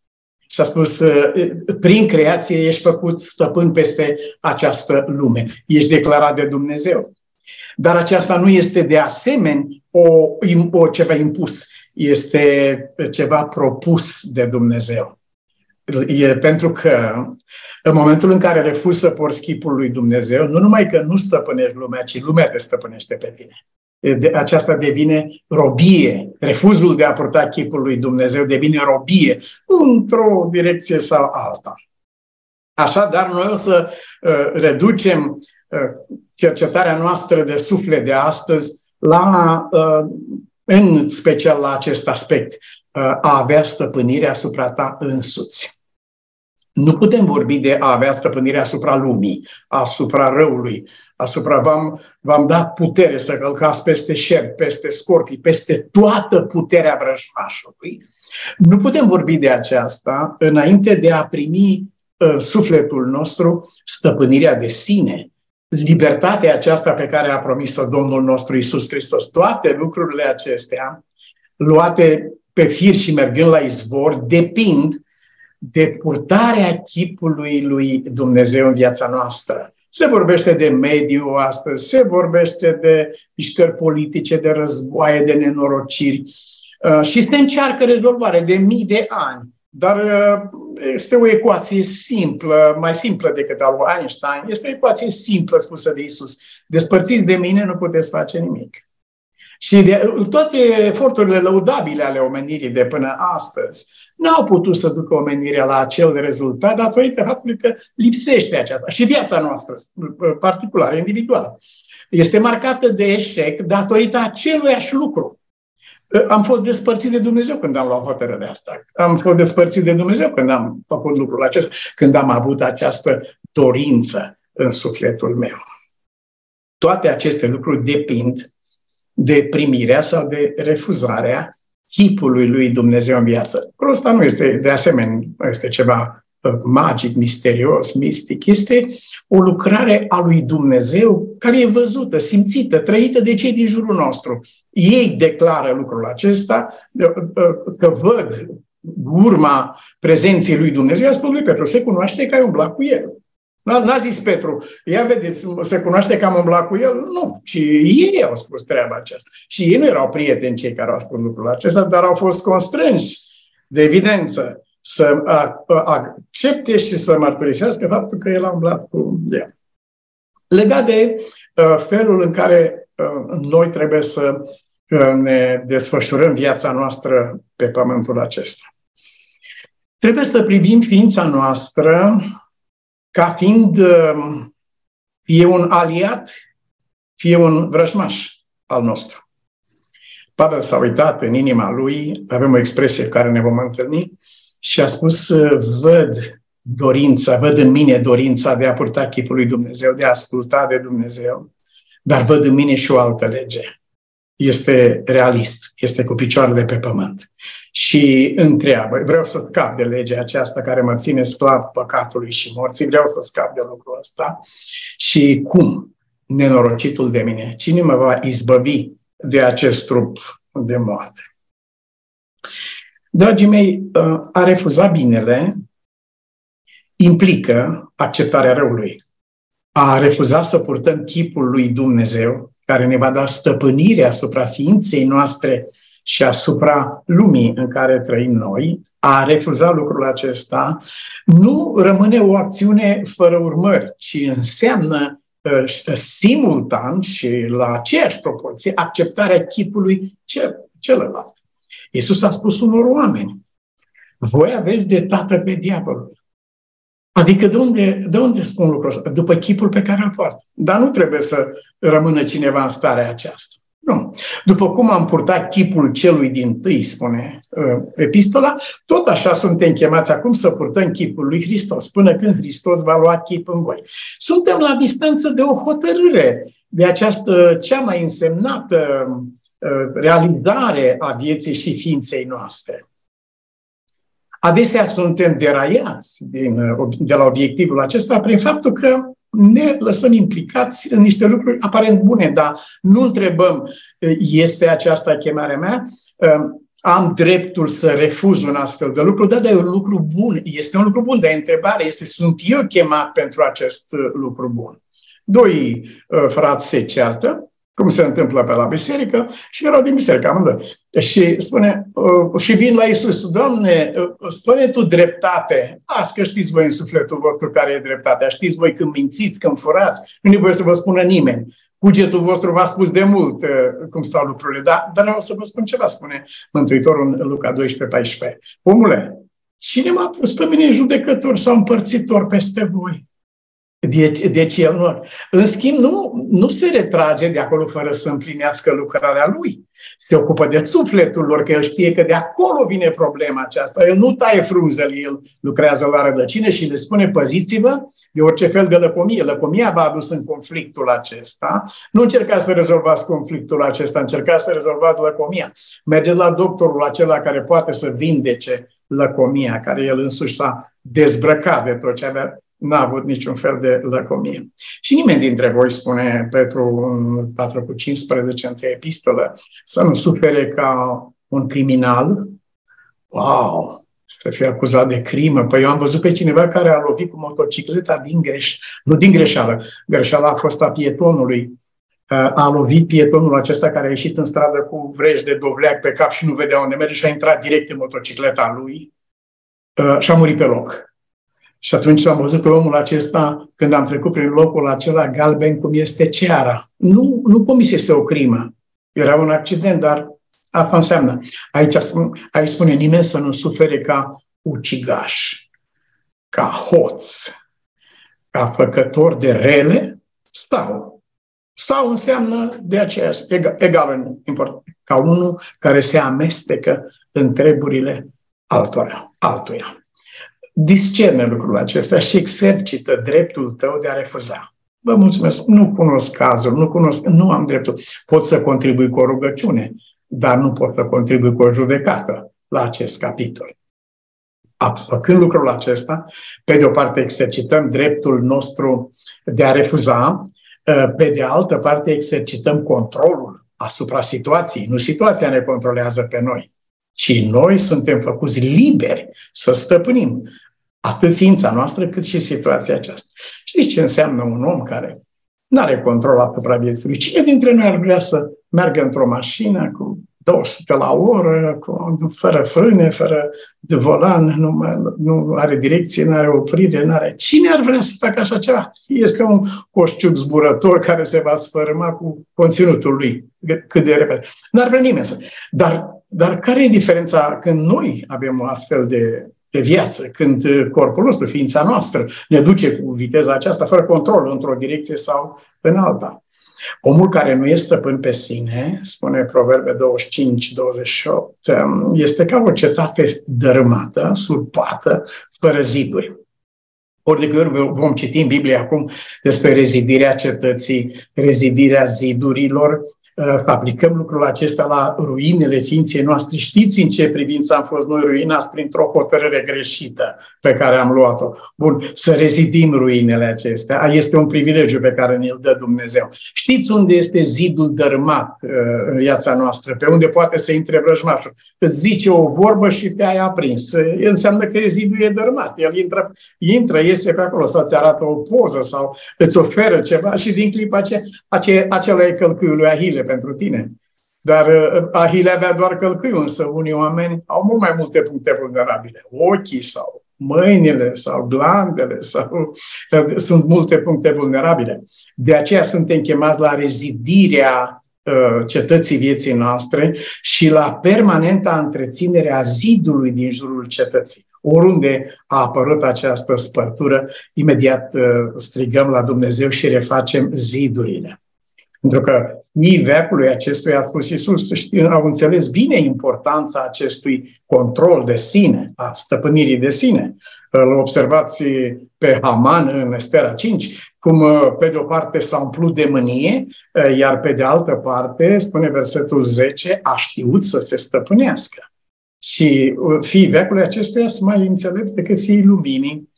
Și a spus, uh, prin creație ești făcut stăpân peste această lume. Ești declarat de Dumnezeu. Dar aceasta nu este de asemenea o, o ceva impus, este ceva propus de Dumnezeu. E pentru că în momentul în care refuzi să porți chipul lui Dumnezeu, nu numai că nu stăpânești lumea, ci lumea te stăpânește pe tine. Aceasta devine robie. Refuzul de a purta chipul lui Dumnezeu devine robie într-o direcție sau alta. Așadar, noi o să uh, reducem uh, cercetarea noastră de suflet de astăzi la, uh, în special la acest aspect, uh, a avea stăpânire asupra ta însuți. Nu putem vorbi de a avea stăpânire asupra lumii, asupra răului, asupra v-am, v-am dat putere să călcați peste șerpi, peste scorpii, peste toată puterea vrăjmașului. Nu putem vorbi de aceasta înainte de a primi în sufletul nostru stăpânirea de sine, libertatea aceasta pe care a promis-o Domnul nostru Isus Hristos. Toate lucrurile acestea, luate pe fir și mergând la izvor, depind de purtarea chipului lui Dumnezeu în viața noastră. Se vorbește de mediu astăzi, se vorbește de mișcări politice, de războaie, de nenorociri uh, și se încearcă rezolvare de mii de ani. Dar uh, este o ecuație simplă, mai simplă decât al lui Einstein. Este o ecuație simplă spusă de Isus. Despărțiți de mine nu puteți face nimic. Și de, toate eforturile lăudabile ale omenirii de până astăzi n-au putut să ducă omenirea la acel rezultat datorită faptului că lipsește aceasta. Și viața noastră, particulară, individuală, este marcată de eșec datorită aceluiași lucru. Am fost despărțit de Dumnezeu când am luat hotărârea asta. Am fost despărțit de Dumnezeu când am făcut lucrul acesta, când am avut această dorință în sufletul meu. Toate aceste lucruri depind de primirea sau de refuzarea chipului lui Dumnezeu în viață. Asta nu este, de asemenea, nu este ceva uh, magic, misterios, mistic. Este o lucrare a lui Dumnezeu care e văzută, simțită, trăită de cei din jurul nostru. Ei declară lucrul acesta, uh, uh, că văd urma prezenței lui Dumnezeu. A spus lui Petru, se cunoaște că ai umblat cu el. N-a zis Petru, ia vedeți, se cunoaște că am umblat cu el? Nu, ci ei au spus treaba aceasta. Și ei nu erau prieteni cei care au spus lucrul acesta, dar au fost constrânși de evidență să accepte și să mărturisească faptul că el a umblat cu el. Legat de uh, felul în care uh, noi trebuie să uh, ne desfășurăm viața noastră pe pământul acesta. Trebuie să privim ființa noastră ca fiind um, fie un aliat, fie un vrăjmaș al nostru. Pavel s-a uitat în inima lui, avem o expresie care ne vom întâlni, și a spus, văd dorința, văd în mine dorința de a purta chipul lui Dumnezeu, de a asculta de Dumnezeu, dar văd în mine și o altă lege. Este realist, este cu picioarele pe pământ. Și întreabă, vreau să scap de legea aceasta care mă ține sclav păcatului și morții, vreau să scap de lucrul ăsta. Și cum? Nenorocitul de mine. Cine mă va izbăvi de acest trup de moarte? Dragii mei, uh, a refuza binele implică acceptarea răului. A refuza să purtăm chipul lui Dumnezeu, care ne va da stăpânire asupra ființei noastre și asupra lumii în care trăim noi, a refuza lucrul acesta, nu rămâne o acțiune fără urmări, ci înseamnă uh, simultan și la aceeași proporție acceptarea chipului celălalt. Iisus a spus unor oameni, voi aveți de tată pe diavolul. Adică de unde, de unde spun lucrul ăsta? După chipul pe care îl poartă. Dar nu trebuie să rămână cineva în starea aceasta. Nu. După cum am purtat chipul celui din tâi, spune uh, epistola, tot așa suntem chemați acum să purtăm chipul lui Hristos, până când Hristos va lua chip în voi. Suntem la distanță de o hotărâre, de această cea mai însemnată uh, realizare a vieții și ființei noastre. Adesea suntem deraiați din, de la obiectivul acesta prin faptul că ne lăsăm implicați în niște lucruri aparent bune, dar nu întrebăm, este aceasta chemarea mea? Am dreptul să refuz un astfel de lucru? Da, dar e un lucru bun. Este un lucru bun, dar întrebarea este, sunt eu chemat pentru acest lucru bun? Doi uh, frați se ceartă, cum se întâmplă pe la biserică, și erau din biserică amândoi. Și spune, uh, și vin la Isus, Doamne, uh, spune Tu dreptate. Las că știți voi în sufletul vostru care e dreptatea. Știți voi când mințiți, când furați. Nu e voie să vă spună nimeni. Cugetul vostru v-a spus de mult uh, cum stau lucrurile. Dar, dar vreau să vă spun ceva, spune Mântuitorul în Luca 12-14. Omule, cine m-a pus pe mine judecător sau împărțitor peste voi? Deci, deci el nu. În schimb, nu, nu se retrage de acolo fără să împlinească lucrarea lui. Se ocupă de sufletul lor, că el știe că de acolo vine problema aceasta. El nu taie frunzele, el lucrează la rădăcină și le spune păziți-vă de orice fel de lăcomie. Lăcomia v-a adus în conflictul acesta. Nu încercați să rezolvați conflictul acesta, încercați să rezolvați lăcomia. Mergeți la doctorul acela care poate să vindece lăcomia, care el însuși s-a dezbrăcat de tot ce avea n-a avut niciun fel de lăcomie. Și nimeni dintre voi, spune Petru în 4 cu 15 în epistolă, să nu sufere ca un criminal. Wow! Să fie acuzat de crimă. Păi eu am văzut pe cineva care a lovit cu motocicleta din greș... Nu din greșeală. Greșeala a fost a pietonului. A lovit pietonul acesta care a ieșit în stradă cu vreș de dovleac pe cap și nu vedea unde merge și a intrat direct în motocicleta lui și a murit pe loc. Și atunci am văzut pe omul acesta, când am trecut prin locul acela galben, cum este ceara. Nu, nu comisese o crimă. Era un accident, dar asta înseamnă. Aici, aici spune nimeni să nu sufere ca ucigaș, ca hoț, ca făcător de rele sau. Sau înseamnă de aceeași, egal, egal în import, ca unul care se amestecă în treburile altora, altuia discerne lucrul acesta și exercită dreptul tău de a refuza. Vă mulțumesc, nu cunosc cazul, nu cunosc, nu am dreptul. Pot să contribui cu o rugăciune, dar nu pot să contribui cu o judecată la acest capitol. Făcând lucrul acesta, pe de o parte exercităm dreptul nostru de a refuza, pe de altă parte exercităm controlul asupra situației. Nu situația ne controlează pe noi, ci noi suntem făcuți liberi să stăpânim atât ființa noastră cât și situația aceasta. Știți ce înseamnă un om care nu are control asupra vieții Cine dintre noi ar vrea să meargă într-o mașină cu 200 la oră, cu, fără frâne, fără de volan, nu, nu are direcție, nu are oprire, nu are... Cine ar vrea să facă așa ceva? Este un coșciuc zburător care se va sfărâma cu conținutul lui cât de repede. N-ar vrea nimeni să... Dar, dar care e diferența când noi avem o astfel de de viață, când uh, corpul nostru, ființa noastră, ne duce cu viteza aceasta, fără control, într-o direcție sau în alta. Omul care nu este stăpân pe sine, spune Proverbe 25-28, um, este ca o cetate dărâmată, surpată, fără ziduri. Ori de câte ori vom citi în Biblie acum despre rezidirea cetății, rezidirea zidurilor, aplicăm lucrul acesta la ruinele ființei noastre. Știți în ce privință am fost noi ruinați printr-o hotărâre greșită pe care am luat-o. Bun, să rezidim ruinele acestea. Este un privilegiu pe care ne-l dă Dumnezeu. Știți unde este zidul dărmat uh, în viața noastră? Pe unde poate să intre vrăjmașul? Îți zice o vorbă și te-ai aprins. Înseamnă că zidul e dărmat. El intră, intră iese pe acolo sau îți arată o poză sau îți oferă ceva și din clipa aceea, acela e călcâiul lui Ahile pentru tine. Dar uh, Ahile avea doar călcâiul, însă unii oameni au mult mai multe puncte vulnerabile. Ochii sau mâinile sau glandele sau uh, sunt multe puncte vulnerabile. De aceea suntem chemați la rezidirea uh, cetății vieții noastre și la permanenta întreținere a zidului din jurul cetății. Oriunde a apărut această spărtură, imediat uh, strigăm la Dumnezeu și refacem zidurile. Pentru că nii veacului acestuia a spus Iisus, au înțeles bine importanța acestui control de sine, a stăpânirii de sine. Îl observați pe Haman în Estera 5, cum uh, pe de o parte s-a umplut de mânie, uh, iar pe de altă parte, spune versetul 10, a știut să se stăpânească. Și uh, fiii veacului acestuia sunt mai înțelepți decât fiii luminii.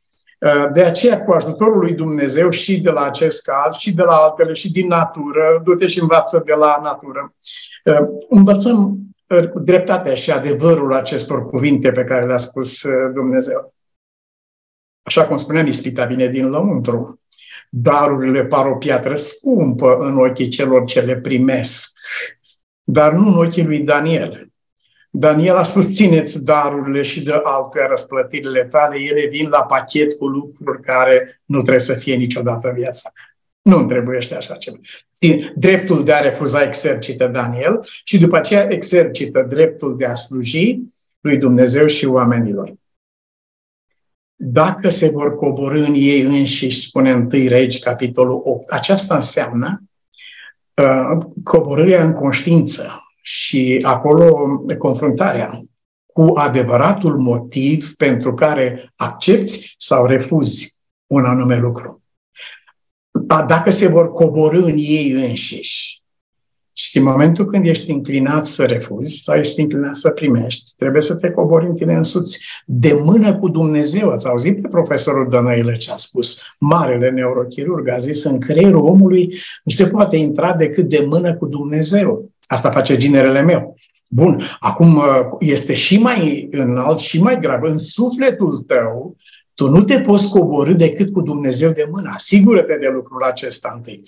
De aceea, cu ajutorul lui Dumnezeu și de la acest caz, și de la altele, și din natură, du-te și învață de la natură, învățăm dreptatea și adevărul acestor cuvinte pe care le-a spus Dumnezeu. Așa cum spuneam, ispita vine din lăuntru. Darurile par o piatră scumpă în ochii celor ce le primesc, dar nu în ochii lui Daniel. Daniel a susțineți darurile și de alte răsplătirile tale, ele vin la pachet cu lucruri care nu trebuie să fie niciodată în viața mea. Nu îmi trebuiește așa ceva. Dreptul de a refuza exercită Daniel și după aceea exercită dreptul de a sluji lui Dumnezeu și oamenilor dacă se vor coborâ în ei înșiși, spune întâi Regi, capitolul 8. Aceasta înseamnă uh, coborârea în conștiință și acolo confruntarea cu adevăratul motiv pentru care accepti sau refuzi un anume lucru. Dacă se vor coborâ în ei înșiși și în momentul când ești înclinat să refuzi sau ești înclinat să primești, trebuie să te cobori în tine însuți de mână cu Dumnezeu. Ați auzit pe profesorul Dănăile ce a spus? Marele neurochirurg a zis, în creierul omului nu se poate intra decât de mână cu Dumnezeu. Asta face ginerele meu. Bun, acum este și mai înalt și mai grav. În sufletul tău tu nu te poți coborâ decât cu Dumnezeu de mână. Asigură-te de lucrul acesta întâi.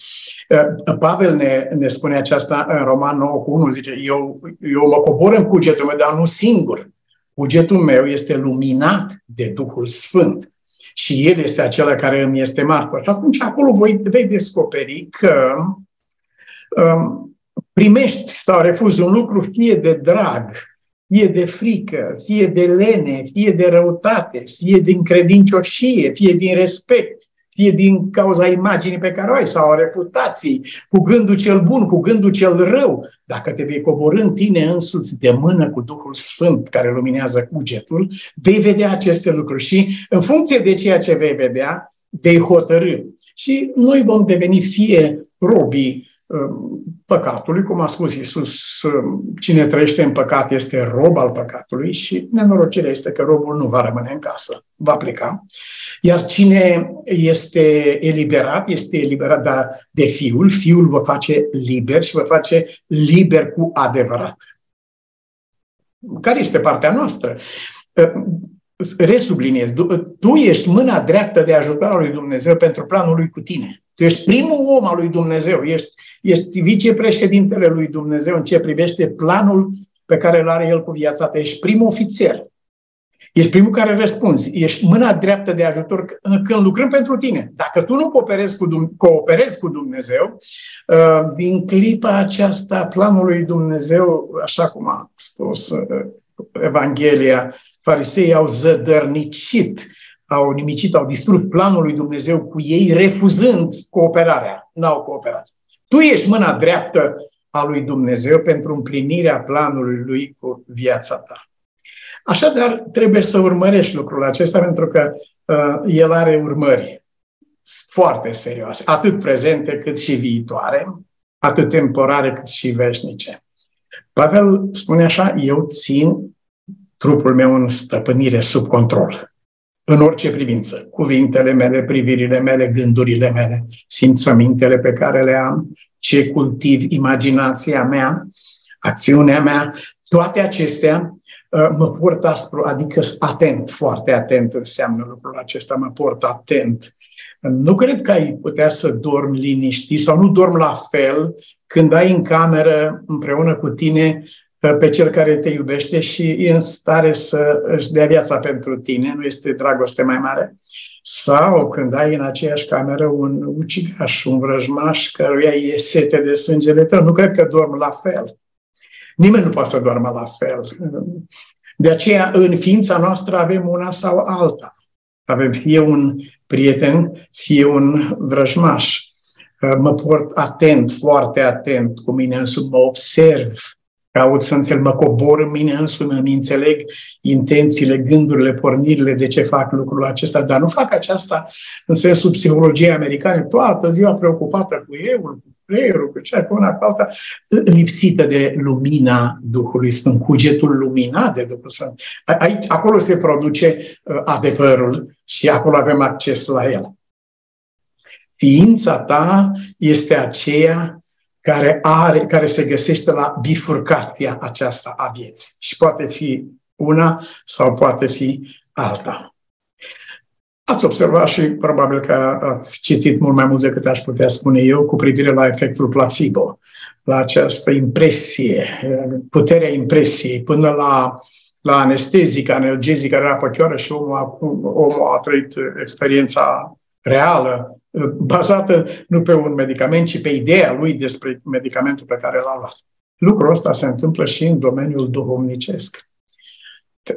Uh, Pavel ne, ne spune aceasta în Roman 9 cu 1, zice, eu, eu mă cobor în cugetul meu, dar nu singur. Cugetul meu este luminat de Duhul Sfânt și El este acela care îmi este martor. Și atunci acolo voi, vei descoperi că um, primești sau refuzi un lucru fie de drag, fie de frică, fie de lene, fie de răutate, fie din credincioșie, fie din respect, fie din cauza imaginii pe care o ai sau a reputației, cu gândul cel bun, cu gândul cel rău, dacă te vei coborâ în tine însuți de mână cu Duhul Sfânt care luminează cugetul, vei vedea aceste lucruri și în funcție de ceea ce vei vedea, vei hotărâ. Și noi vom deveni fie robii Um, păcatului, cum a spus Iisus, um, cine trăiește în păcat este rob al păcatului și nenorocirea este că robul nu va rămâne în casă, va pleca. Iar cine este eliberat, este eliberat de, de Fiul, Fiul vă face liber și vă face liber cu adevărat. Care este partea noastră? Um, resubliniez, tu ești mâna dreaptă de ajutor al lui Dumnezeu pentru planul lui cu tine. Tu ești primul om al lui Dumnezeu, ești, ești vicepreședintele lui Dumnezeu în ce privește planul pe care îl are el cu viața ta. Ești primul ofițer. Ești primul care răspunzi. Ești mâna dreaptă de ajutor când lucrăm pentru tine. Dacă tu nu cooperezi cu, cooperezi cu Dumnezeu, uh, din clipa aceasta, planul lui Dumnezeu, așa cum a spus uh, Evanghelia, farisei au zădărnicit au nimicit, au distrus planul lui Dumnezeu cu ei, refuzând cooperarea. N-au cooperat. Tu ești mâna dreaptă a lui Dumnezeu pentru împlinirea planului lui cu viața ta. Așadar, trebuie să urmărești lucrul acesta pentru că uh, el are urmări foarte serioase, atât prezente cât și viitoare, atât temporare cât și veșnice. Pavel spune așa, eu țin trupul meu în stăpânire, sub control în orice privință. Cuvintele mele, privirile mele, gândurile mele, simțămintele pe care le am, ce cultiv, imaginația mea, acțiunea mea, toate acestea uh, mă port aspru, adică atent, foarte atent înseamnă lucrul acesta, mă port atent. Nu cred că ai putea să dormi liniștit sau nu dormi la fel când ai în cameră împreună cu tine pe cel care te iubește și e în stare să își dea viața pentru tine, nu este dragoste mai mare. Sau când ai în aceeași cameră un ucigaș, un vrăjmaș căruia e sete de sângele tău, nu cred că dorm la fel. Nimeni nu poate să doarmă la fel. De aceea, în ființa noastră avem una sau alta. Avem fie un prieten, fie un vrăjmaș. Mă port atent, foarte atent cu mine însumi, mă observ, caut să înțeleg, mă cobor în mine însumi, îmi înțeleg intențiile, gândurile, pornirile, de ce fac lucrul acesta, dar nu fac aceasta în sensul psihologiei americane, toată ziua preocupată cu eu, cu creierul, cu cea, cu una, cu alta, lipsită de lumina Duhului Sfânt, cugetul luminat de Duhul Sfânt. Aici, acolo se produce uh, adevărul și acolo avem acces la el. Ființa ta este aceea care, are, care se găsește la bifurcația aceasta a vieții. Și poate fi una sau poate fi alta. Ați observat și probabil că ați citit mult mai mult decât aș putea spune eu cu privire la efectul placebo, la această impresie, puterea impresiei, până la, la anestezică, analgezică, era pe și omul a, omul a trăit experiența reală bazată nu pe un medicament, ci pe ideea lui despre medicamentul pe care l-a luat. Lucrul ăsta se întâmplă și în domeniul duhovnicesc.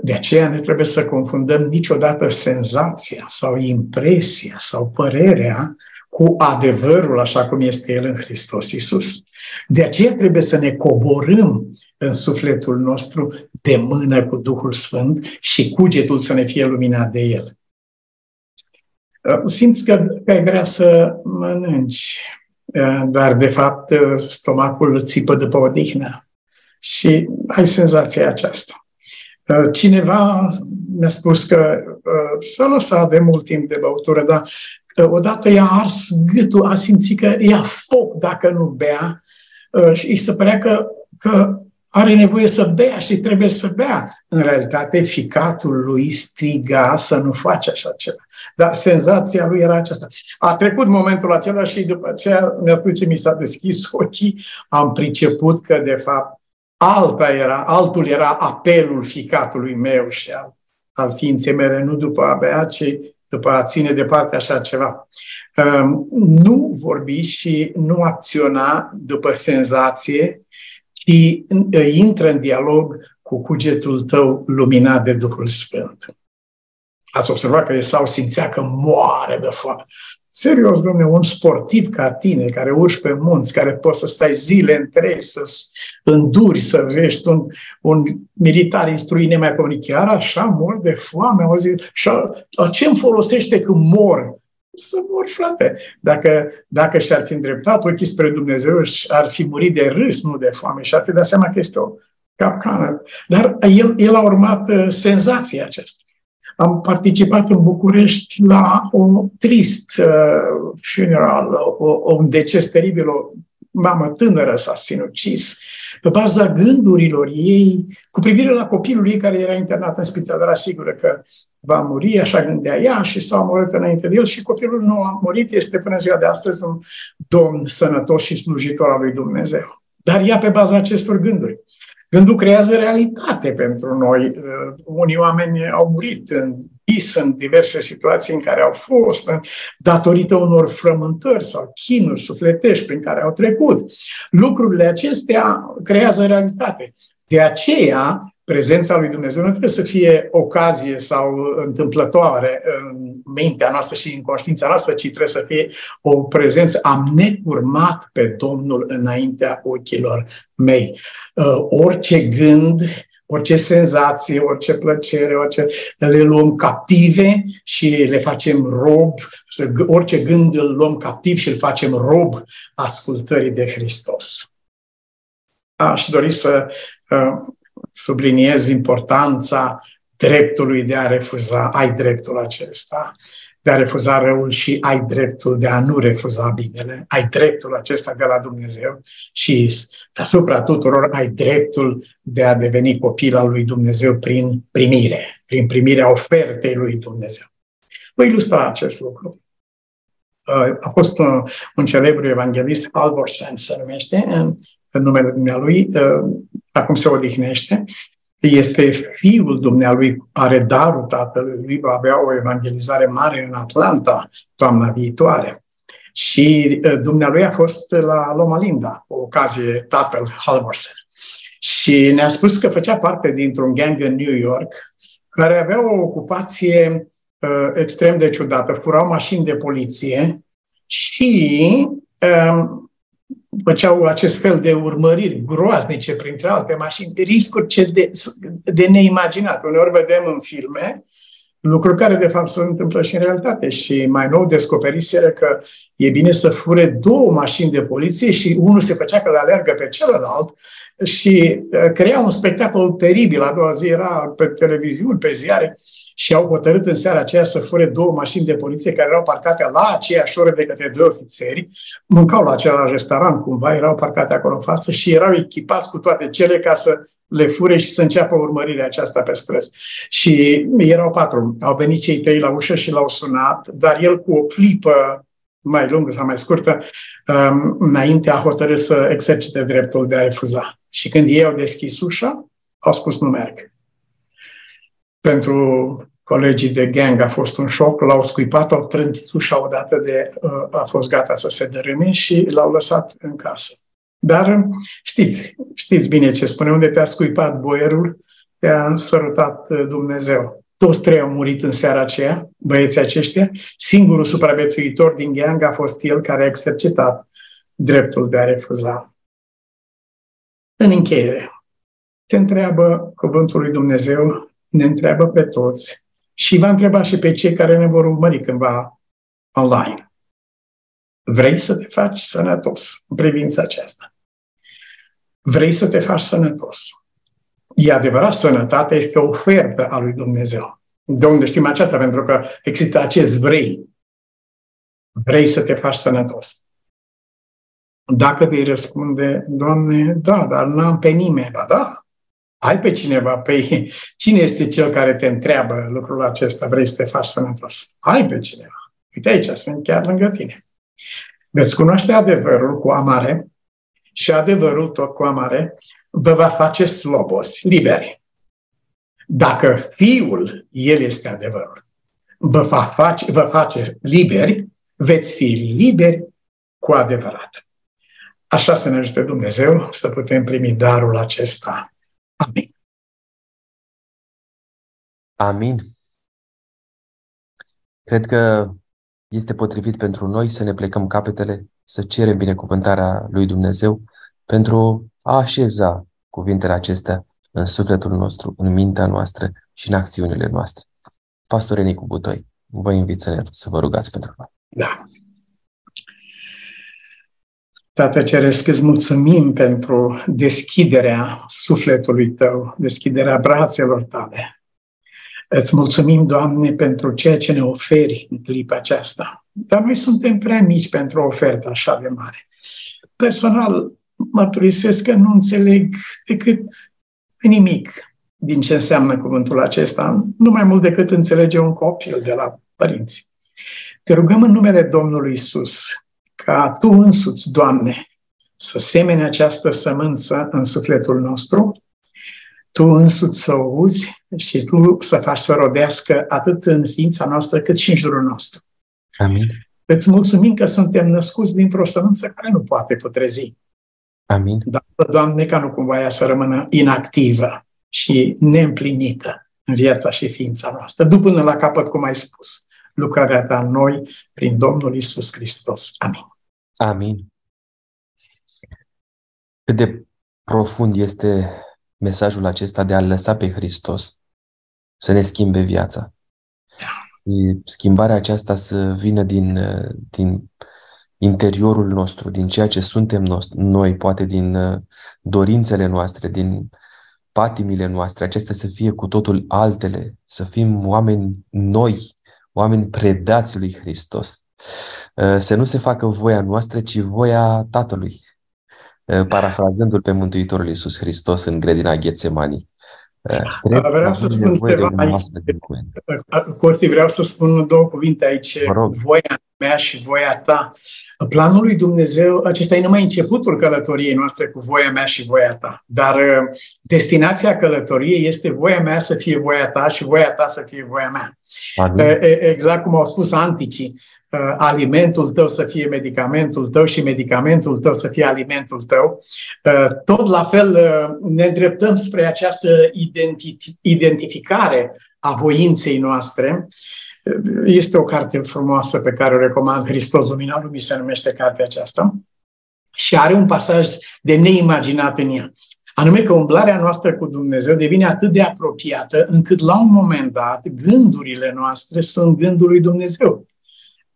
De aceea ne trebuie să confundăm niciodată senzația sau impresia sau părerea cu adevărul așa cum este El în Hristos Isus. De aceea trebuie să ne coborâm în sufletul nostru de mână cu Duhul Sfânt și cugetul să ne fie luminat de El. Uh, simți că, că ai vrea să mănânci, uh, dar de fapt uh, stomacul țipă după odihnă și ai senzația aceasta. Cineva mi-a spus că s-a lăsat de mult timp de băutură, dar odată i-a ars gâtul, a simțit că ia foc dacă nu bea și îi se părea că, că are nevoie să bea și trebuie să bea. În realitate, ficatul lui striga să nu faci așa ceva. Dar senzația lui era aceasta. A trecut momentul acela și după aceea, mi ce mi s-a deschis ochii, am priceput că, de fapt, alta era, altul era apelul ficatului meu și al, al ființei mele, nu după a bea, ci după a ține departe așa ceva. Um, nu vorbi și nu acționa după senzație, și intră în dialog cu cugetul tău luminat de Duhul Sfânt. Ați observat că Esau simțea că moare de foame. Serios, domne, un sportiv ca tine, care urci pe munți, care poți să stai zile întregi, să înduri, să vești un, un militar instruit nemaipomenit, chiar așa mor de foame, o zi, și ce îmi folosește când mor? Să mor, frate. Dacă, dacă și-ar fi îndreptat ochii spre Dumnezeu, ar fi murit de râs, nu de foame, și ar fi dat seama că este o capcană. Dar el, el a urmat uh, senzația aceasta. Am participat în București la un trist uh, funeral, o, un deces teribil, o mamă tânără s-a sinucis pe baza gândurilor ei cu privire la copilul ei care era internat în spital, era sigură că va muri, așa gândea ea și s-a omorât înainte de el și copilul nu a murit, este până ziua de astăzi un domn sănătos și slujitor al lui Dumnezeu. Dar ea pe baza acestor gânduri. Gândul creează realitate pentru noi. Unii oameni au murit în vis, în diverse situații în care au fost, datorită unor frământări sau chinuri sufletești prin care au trecut. Lucrurile acestea creează realitate. De aceea, prezența lui Dumnezeu nu trebuie să fie ocazie sau întâmplătoare în mintea noastră și în conștiința noastră, ci trebuie să fie o prezență. Am necurmat pe Domnul înaintea ochilor mei. Uh, orice gând, orice senzație, orice plăcere, orice, le luăm captive și le facem rob, orice gând îl luăm captiv și îl facem rob ascultării de Hristos. Aș dori să uh, subliniez importanța dreptului de a refuza, ai dreptul acesta, de a refuza răul și ai dreptul de a nu refuza binele, ai dreptul acesta de la Dumnezeu și deasupra tuturor ai dreptul de a deveni copil al lui Dumnezeu prin primire, prin primirea ofertei lui Dumnezeu. Voi ilustra acest lucru. Uh, a fost un, un celebru evanghelist, Alvorsen se numește, în, în numele dumnealui, uh, acum se odihnește, este fiul dumnealui, are darul tatălui lui, va avea o evangelizare mare în Atlanta toamna viitoare. Și uh, dumnealui a fost la Loma Linda, o ocazie tatăl Halvorsen. Și Și ne-a spus că făcea parte dintr-un gang în New York care avea o ocupație uh, extrem de ciudată. Furau mașini de poliție și uh, făceau acest fel de urmăriri groaznice printre alte mașini, de riscuri ce de, de neimaginat. Uneori vedem în filme lucruri care de fapt se întâmplă și în realitate. Și mai nou descoperiseră că e bine să fure două mașini de poliție și unul se făcea că le alergă pe celălalt și uh, crea un spectacol teribil. A doua zi era pe televiziuni, pe ziare și au hotărât în seara aceea să fure două mașini de poliție care erau parcate la aceeași oră de către doi ofițeri, mâncau la același restaurant cumva, erau parcate acolo în față și erau echipați cu toate cele ca să le fure și să înceapă urmărirea aceasta pe străzi. Și erau patru. Au venit cei trei la ușă și l-au sunat, dar el cu o clipă mai lungă sau mai scurtă, um, înainte a hotărât să exercite dreptul de a refuza. Și când ei au deschis ușa, au spus nu merg. Pentru colegii de gang a fost un șoc, l-au scuipat, au trântit ușa odată de uh, a fost gata să se dărâme și l-au lăsat în casă. Dar știți, știți bine ce spune, unde te-a scuipat boierul, te-a sărutat uh, Dumnezeu. Toți trei au murit în seara aceea, băieții aceștia. Singurul supraviețuitor din gang a fost el care a exercitat dreptul de a refuza. În încheiere, te întreabă cuvântul lui Dumnezeu, ne întreabă pe toți și va întreba și pe cei care ne vor urmări cândva online. Vrei să te faci sănătos în privința aceasta? Vrei să te faci sănătos? E adevărat, sănătatea este o ofertă a lui Dumnezeu. De unde știm aceasta? Pentru că există acest vrei. Vrei să te faci sănătos. Dacă vei răspunde, Doamne, da, dar n-am pe nimeni. Ba da, ai pe cineva. Păi cine este cel care te întreabă lucrul acesta? Vrei să te faci sănătos? Ai pe cineva. Uite aici, sunt chiar lângă tine. Veți cunoaște adevărul cu amare și adevărul tot cu amare vă va face slobos, liberi. Dacă Fiul, El este adevărul, vă, va face, vă face liberi, veți fi liberi cu adevărat. Așa să ne ajute Dumnezeu să putem primi darul acesta. Amin. Amin. Cred că este potrivit pentru noi să ne plecăm capetele, să cerem binecuvântarea lui Dumnezeu pentru a așeza cuvintele acestea în sufletul nostru, în mintea noastră și în acțiunile noastre. Pastor Enicu Butoi, vă invit să, ne, să vă rugați pentru noi. Da. Tată Ceresc, îți mulțumim pentru deschiderea sufletului Tău, deschiderea brațelor Tale. Îți mulțumim, Doamne, pentru ceea ce ne oferi în clipa aceasta. Dar noi suntem prea mici pentru o ofertă așa de mare. Personal, mărturisesc că nu înțeleg decât nimic din ce înseamnă cuvântul acesta, nu mai mult decât înțelege un copil de la părinți. Te rugăm în numele Domnului Isus ca Tu însuți, Doamne, să semene această sămânță în sufletul nostru, Tu însuți să o uzi și Tu să faci să rodească atât în ființa noastră cât și în jurul nostru. Amin. Îți mulțumim că suntem născuți dintr-o sămânță care nu poate putrezi. Amin. Dar, Doamne, ca nu cumva ea să rămână inactivă și neîmplinită în viața și ființa noastră. După până la capăt, cum ai spus, lucrarea ta în noi prin Domnul Isus Hristos. Amin. Amin. Cât de profund este mesajul acesta de a lăsa pe Hristos să ne schimbe viața. Schimbarea aceasta să vină din, din interiorul nostru, din ceea ce suntem noi, poate din uh, dorințele noastre, din patimile noastre, acestea să fie cu totul altele, să fim oameni noi, oameni predați lui Hristos. Uh, să nu se facă voia noastră, ci voia Tatălui. Uh, parafrazându-l pe Mântuitorul Iisus Hristos în grădina Ghețemanii. Vreau să spun ceva aici. Corti, vreau să spun două cuvinte aici. Voia mea și voia ta. Planul lui Dumnezeu, acesta e numai începutul călătoriei noastre cu voia mea și voia ta. Dar uh, destinația călătoriei este voia mea să fie voia ta și voia ta să fie voia mea. Amin. Uh, exact cum au spus anticii. Uh, alimentul tău să fie medicamentul tău și medicamentul tău să fie alimentul tău. Uh, tot la fel uh, ne îndreptăm spre această identi- identificare a voinței noastre. Este o carte frumoasă pe care o recomand, Hristos Lumina Lumii se numește cartea aceasta și are un pasaj de neimaginat în ea. Anume că umblarea noastră cu Dumnezeu devine atât de apropiată încât la un moment dat gândurile noastre sunt gândul lui Dumnezeu.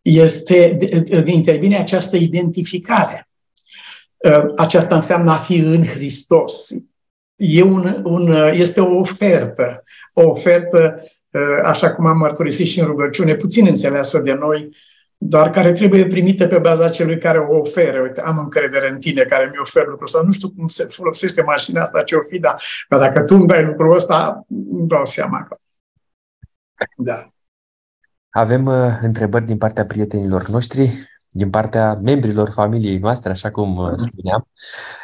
Este, intervine această identificare. Aceasta înseamnă a fi în Hristos. E un, un, este o ofertă. O ofertă, așa cum am mărturisit și în rugăciune, puțin înțeleasă de noi, dar care trebuie primită pe baza celui care o oferă. Uite, am încredere în tine care mi ofer lucrul ăsta. Nu știu cum se folosește mașina asta, ce o fi, dar, dar dacă tu îmi dai lucrul ăsta, îmi dau seama că... Da. Avem uh, întrebări din partea prietenilor noștri, din partea membrilor familiei noastre, așa cum uh, spuneam.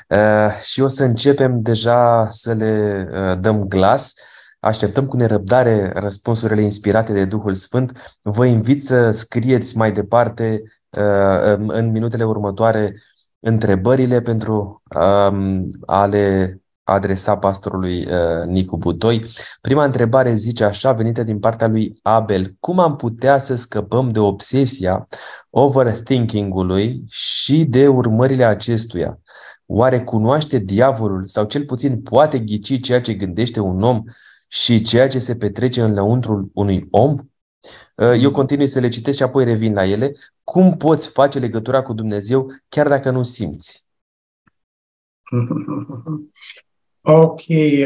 Uh, și o să începem deja să le uh, dăm glas. Uh, Așteptăm cu nerăbdare răspunsurile inspirate de Duhul Sfânt. Vă invit să scrieți mai departe uh, în minutele următoare întrebările pentru um, a le adresa pastorului uh, Nicu Butoi. Prima întrebare zice așa, venită din partea lui Abel. Cum am putea să scăpăm de obsesia overthinking-ului și de urmările acestuia? Oare cunoaște diavolul sau cel puțin poate ghici ceea ce gândește un om și ceea ce se petrece în lăuntrul unui om, uh, eu continui să le citesc și apoi revin la ele. Cum poți face legătura cu Dumnezeu chiar dacă nu simți? Ok,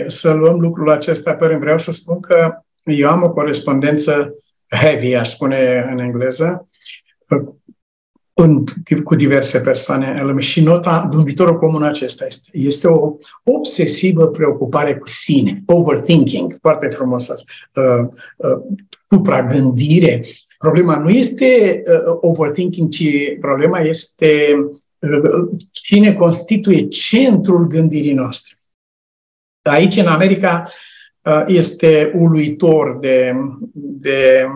să luăm lucrul acesta pe rând. Vreau să spun că eu am o corespondență heavy, aș spune în engleză, în, cu diverse persoane în lume. Și nota, viitorul comun acesta este. Este o obsesivă preocupare cu sine, overthinking, foarte frumos asta, uh, uh, supragândire. Problema nu este uh, overthinking, ci problema este uh, cine constituie centrul gândirii noastre. Aici, în America, uh, este uluitor de, de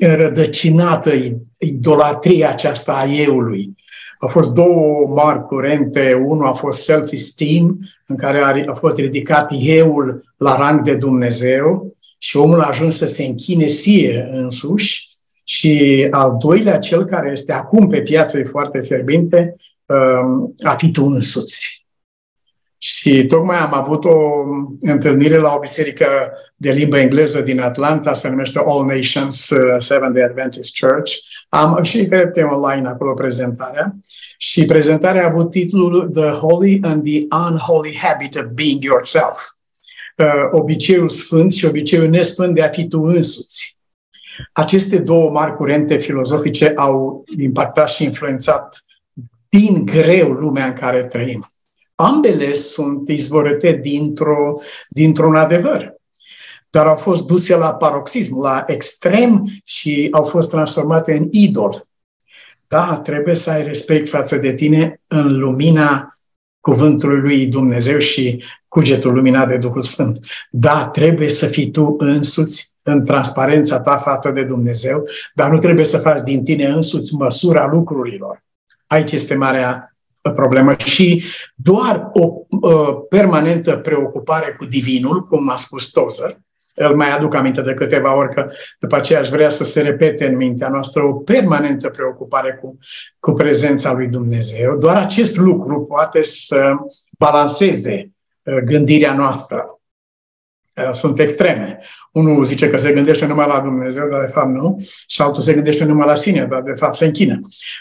rădăcinată idolatria aceasta a eului. Au fost două mari curente. Unul a fost self-esteem, în care a fost ridicat eul la rang de Dumnezeu și omul a ajuns să se închine sie însuși. Și al doilea, cel care este acum pe piață, e foarte fierbinte, um, a fi tu însuți. Și tocmai am avut o întâlnire la o biserică de limbă engleză din Atlanta, se numește All Nations uh, Seventh-day Adventist Church. Am și cred că e online acolo prezentarea. Și prezentarea a avut titlul The Holy and the Unholy Habit of Being Yourself. Uh, obiceiul sfânt și obiceiul nesfânt de a fi tu însuți. Aceste două mari curente filozofice au impactat și influențat din greu lumea în care trăim ambele sunt izvorâte dintr-o, dintr-un adevăr. Dar au fost duse la paroxism, la extrem și au fost transformate în idol. Da, trebuie să ai respect față de tine în lumina cuvântului lui Dumnezeu și cugetul luminat de Duhul Sfânt. Da, trebuie să fii tu însuți în transparența ta față de Dumnezeu, dar nu trebuie să faci din tine însuți măsura lucrurilor. Aici este marea problemă și doar o uh, permanentă preocupare cu divinul, cum a spus Tozer, îl mai aduc aminte de câteva ori că după aceea aș vrea să se repete în mintea noastră o permanentă preocupare cu, cu prezența lui Dumnezeu. Doar acest lucru poate să balanceze uh, gândirea noastră. Uh, sunt extreme. Unul zice că se gândește numai la Dumnezeu, dar de fapt nu, și altul se gândește numai la sine, dar de fapt se închină.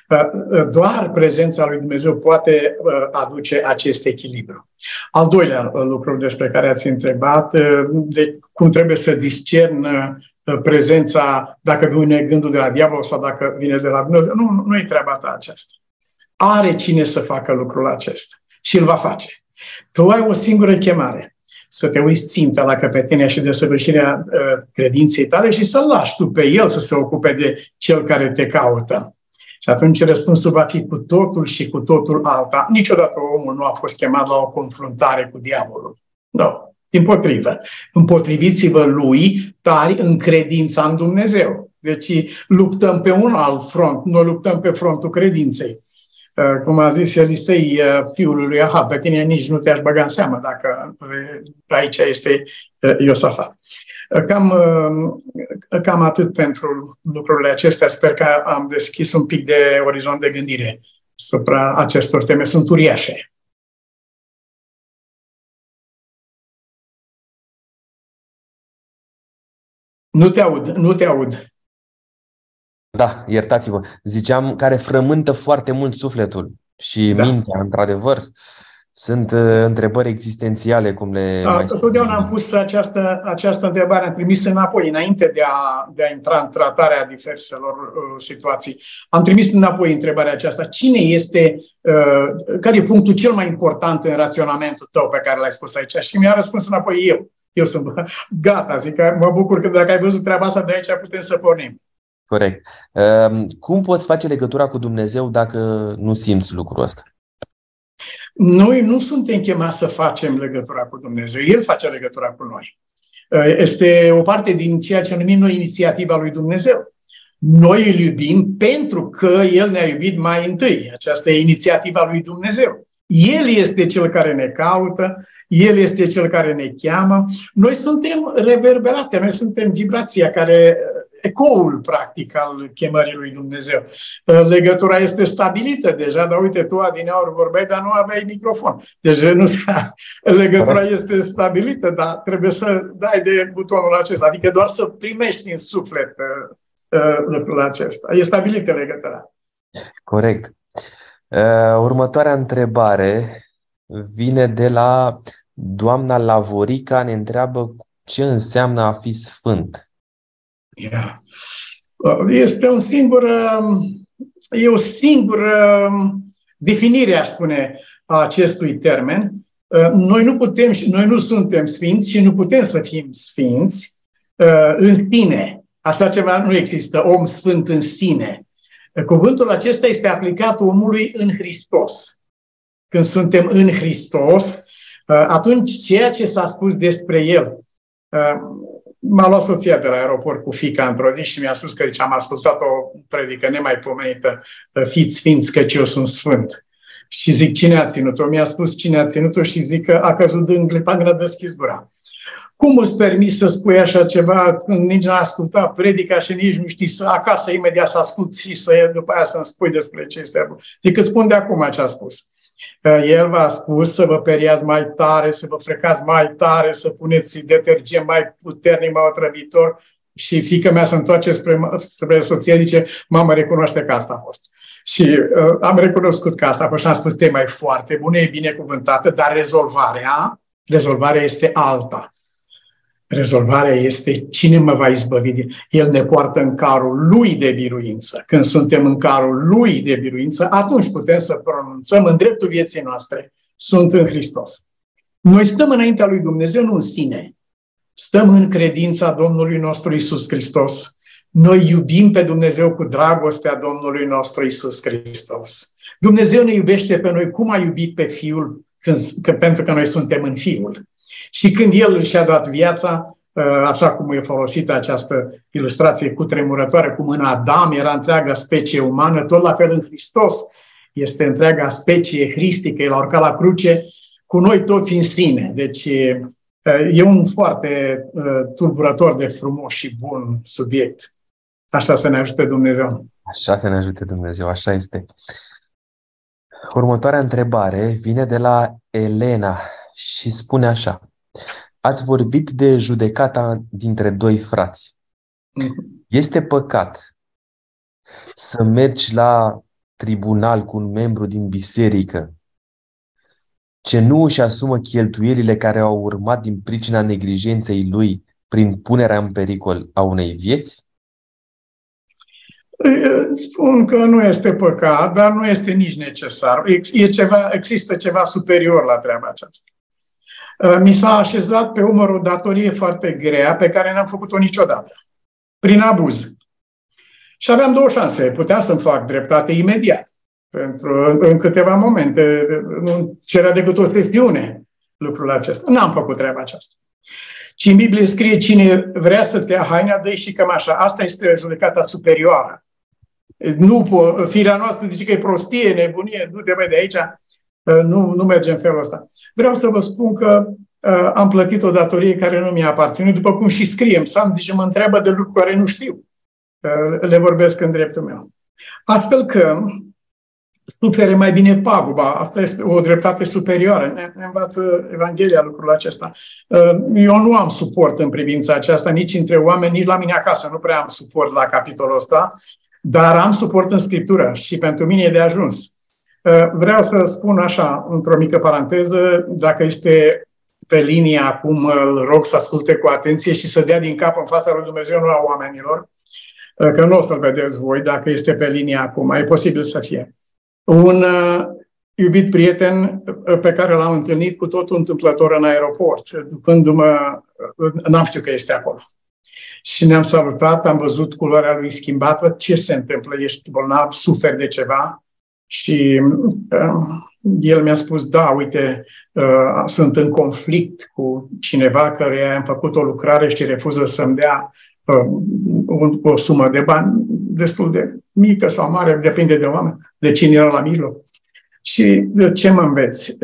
Uh, uh, doar prezența lui Dumnezeu poate aduce acest echilibru. Al doilea lucru despre care ați întrebat, de cum trebuie să discern prezența, dacă vine gândul de la diavol sau dacă vine de la Dumnezeu. Nu, nu e treaba ta aceasta. Are cine să facă lucrul acesta și îl va face. Tu ai o singură chemare să te uiți țintă la căpetenia și de săvârșirea uh, credinței tale și să-l lași tu pe el să se ocupe de cel care te caută. Și atunci răspunsul va fi cu totul și cu totul alta. Niciodată omul nu a fost chemat la o confruntare cu diavolul. Nu. Din potrivă. Împotriviți-vă lui tari în credința în Dumnezeu. Deci luptăm pe un alt front, noi luptăm pe frontul credinței. Uh, cum a zis Elisei uh, fiul lui Aha, pe tine nici nu te-aș băga în seamă dacă aici este Iosafat. Cam, cam atât pentru lucrurile acestea. Sper că am deschis un pic de orizont de gândire asupra acestor teme. Sunt uriașe. Nu te aud, nu te aud. Da, iertați-vă. Ziceam care frământă foarte mult sufletul și da. mintea, într-adevăr. Sunt uh, întrebări existențiale, cum le. Da, totdeauna am pus această, această întrebare, am trimis înapoi, înainte de a, de a intra în tratarea diverselor uh, situații. Am trimis înapoi întrebarea aceasta. Cine este, uh, care e punctul cel mai important în raționamentul tău pe care l-ai spus aici? Și mi-a răspuns înapoi eu. Eu sunt gata, zic că mă bucur că dacă ai văzut treaba asta, de aici putem să pornim. Corect. Uh, cum poți face legătura cu Dumnezeu dacă nu simți lucrul ăsta? Noi nu suntem chemați să facem legătura cu Dumnezeu. El face legătura cu noi. Uh, este o parte din ceea ce numim noi inițiativa lui Dumnezeu. Noi îl iubim pentru că El ne-a iubit mai întâi. Aceasta e inițiativa lui Dumnezeu. El este cel care ne caută, El este cel care ne cheamă. Noi suntem reverberate, noi suntem vibrația care ecoul, practic, al chemării lui Dumnezeu. Legătura este stabilită deja, dar uite, tu adineauri vorbeai, dar nu aveai microfon. Deci nu, legătura este stabilită, dar trebuie să dai de butonul acesta, adică doar să primești în suflet uh, lucrul acesta. E stabilită legătura. Corect. Uh, următoarea întrebare vine de la doamna Lavorica, ne întreabă ce înseamnă a fi sfânt. Yeah. Uh, este un singur, um, e o singură um, definire, aș spune, a acestui termen. Uh, noi nu putem și noi nu suntem sfinți și nu putem să fim sfinți uh, în sine. Așa ceva nu există, om sfânt în sine. Cuvântul acesta este aplicat omului în Hristos. Când suntem în Hristos, atunci ceea ce s-a spus despre el, m-a luat soția de la aeroport cu fica într-o zi și mi-a spus că zice, am ascultat o predică nemaipomenită, fiți sfinți căci eu sunt sfânt. Și zic, cine a ținut-o? Mi-a spus cine a ținut-o și zic că a căzut din clipa când a deschis gura. Cum îți permis să spui așa ceva când nici n-a ascultat predica și nici nu știi să acasă imediat să asculti și să după aia să-mi spui despre ce este. Decât spun de acum ce a spus. El v-a spus să vă periați mai tare, să vă frecați mai tare, să puneți detergent mai puternic, mai otrăvitor și fica mea se întoarce spre, spre soție, zice, mamă, recunoaște că asta a fost. Și uh, am recunoscut că asta a fost și am spus, tema e foarte bună, e binecuvântată, dar rezolvarea, rezolvarea este alta. Rezolvarea este cine mă va izbăvi. El ne poartă în carul lui de biruință. Când suntem în carul lui de biruință, atunci putem să pronunțăm în dreptul vieții noastre. Sunt în Hristos. Noi stăm înaintea lui Dumnezeu, nu în sine. Stăm în credința Domnului nostru Isus Hristos. Noi iubim pe Dumnezeu cu dragostea Domnului nostru Isus Hristos. Dumnezeu ne iubește pe noi cum a iubit pe Fiul, când, că, pentru că noi suntem în Fiul. Și când el și-a dat viața, uh, așa cum e folosită această ilustrație cu tremurătoare, cum în Adam era întreaga specie umană, tot la fel în Hristos este întreaga specie hristică, el a urcat la cruce cu noi toți în sine. Deci uh, e un foarte uh, tulburător de frumos și bun subiect. Așa să ne ajute Dumnezeu. Așa să ne ajute Dumnezeu, așa este. Următoarea întrebare vine de la Elena și spune așa. Ați vorbit de judecata dintre doi frați. Mhm. Este păcat să mergi la tribunal cu un membru din biserică ce nu își asumă cheltuielile care au urmat din pricina neglijenței lui prin punerea în pericol a unei vieți? Spun că nu este păcat, dar nu este nici necesar. E ceva, există ceva superior la treaba aceasta. Uh, mi s-a așezat pe umăr o datorie foarte grea pe care n-am făcut-o niciodată, prin abuz. Și aveam două șanse. Puteam să-mi fac dreptate imediat, pentru în câteva momente. Nu cerea decât o chestiune lucrul acesta. N-am făcut treaba aceasta. ci în Biblie scrie cine vrea să-ți ia haina, dă și cam așa. Asta este judecata superioară. Nu, firea noastră zice că e prostie, nebunie, du-te mai de aici. Uh, nu, nu merge în felul ăsta. Vreau să vă spun că uh, am plătit o datorie care nu mi-a aparținut, după cum și scriem. Sam zice, mă întreabă de lucruri care nu știu. Uh, le vorbesc în dreptul meu. Astfel că supere mai bine paguba. Asta este o dreptate superioară. Ne, ne învață Evanghelia lucrul acesta. Uh, eu nu am suport în privința aceasta, nici între oameni, nici la mine acasă. Nu prea am suport la capitolul ăsta, dar am suport în Scriptură și pentru mine e de ajuns. Uh, vreau să spun așa, într-o mică paranteză, dacă este pe linie acum, îl rog să asculte cu atenție și să dea din cap în fața lui Dumnezeu, nu a oamenilor, uh, că nu o să-l vedeți voi dacă este pe linie acum, e posibil să fie un uh, iubit prieten uh, pe care l-am întâlnit cu totul întâmplător în aeroport, ducându-mă, uh, n-am știut că este acolo. Și ne-am salutat, am văzut culoarea lui schimbată, ce se întâmplă, ești bolnav, suferi de ceva. Și uh, el mi-a spus, da, uite, uh, sunt în conflict cu cineva care am făcut o lucrare și refuză să-mi dea uh, o, o sumă de bani destul de mică sau mare, depinde de oameni, de cine era la mijloc. Și de ce mă înveți?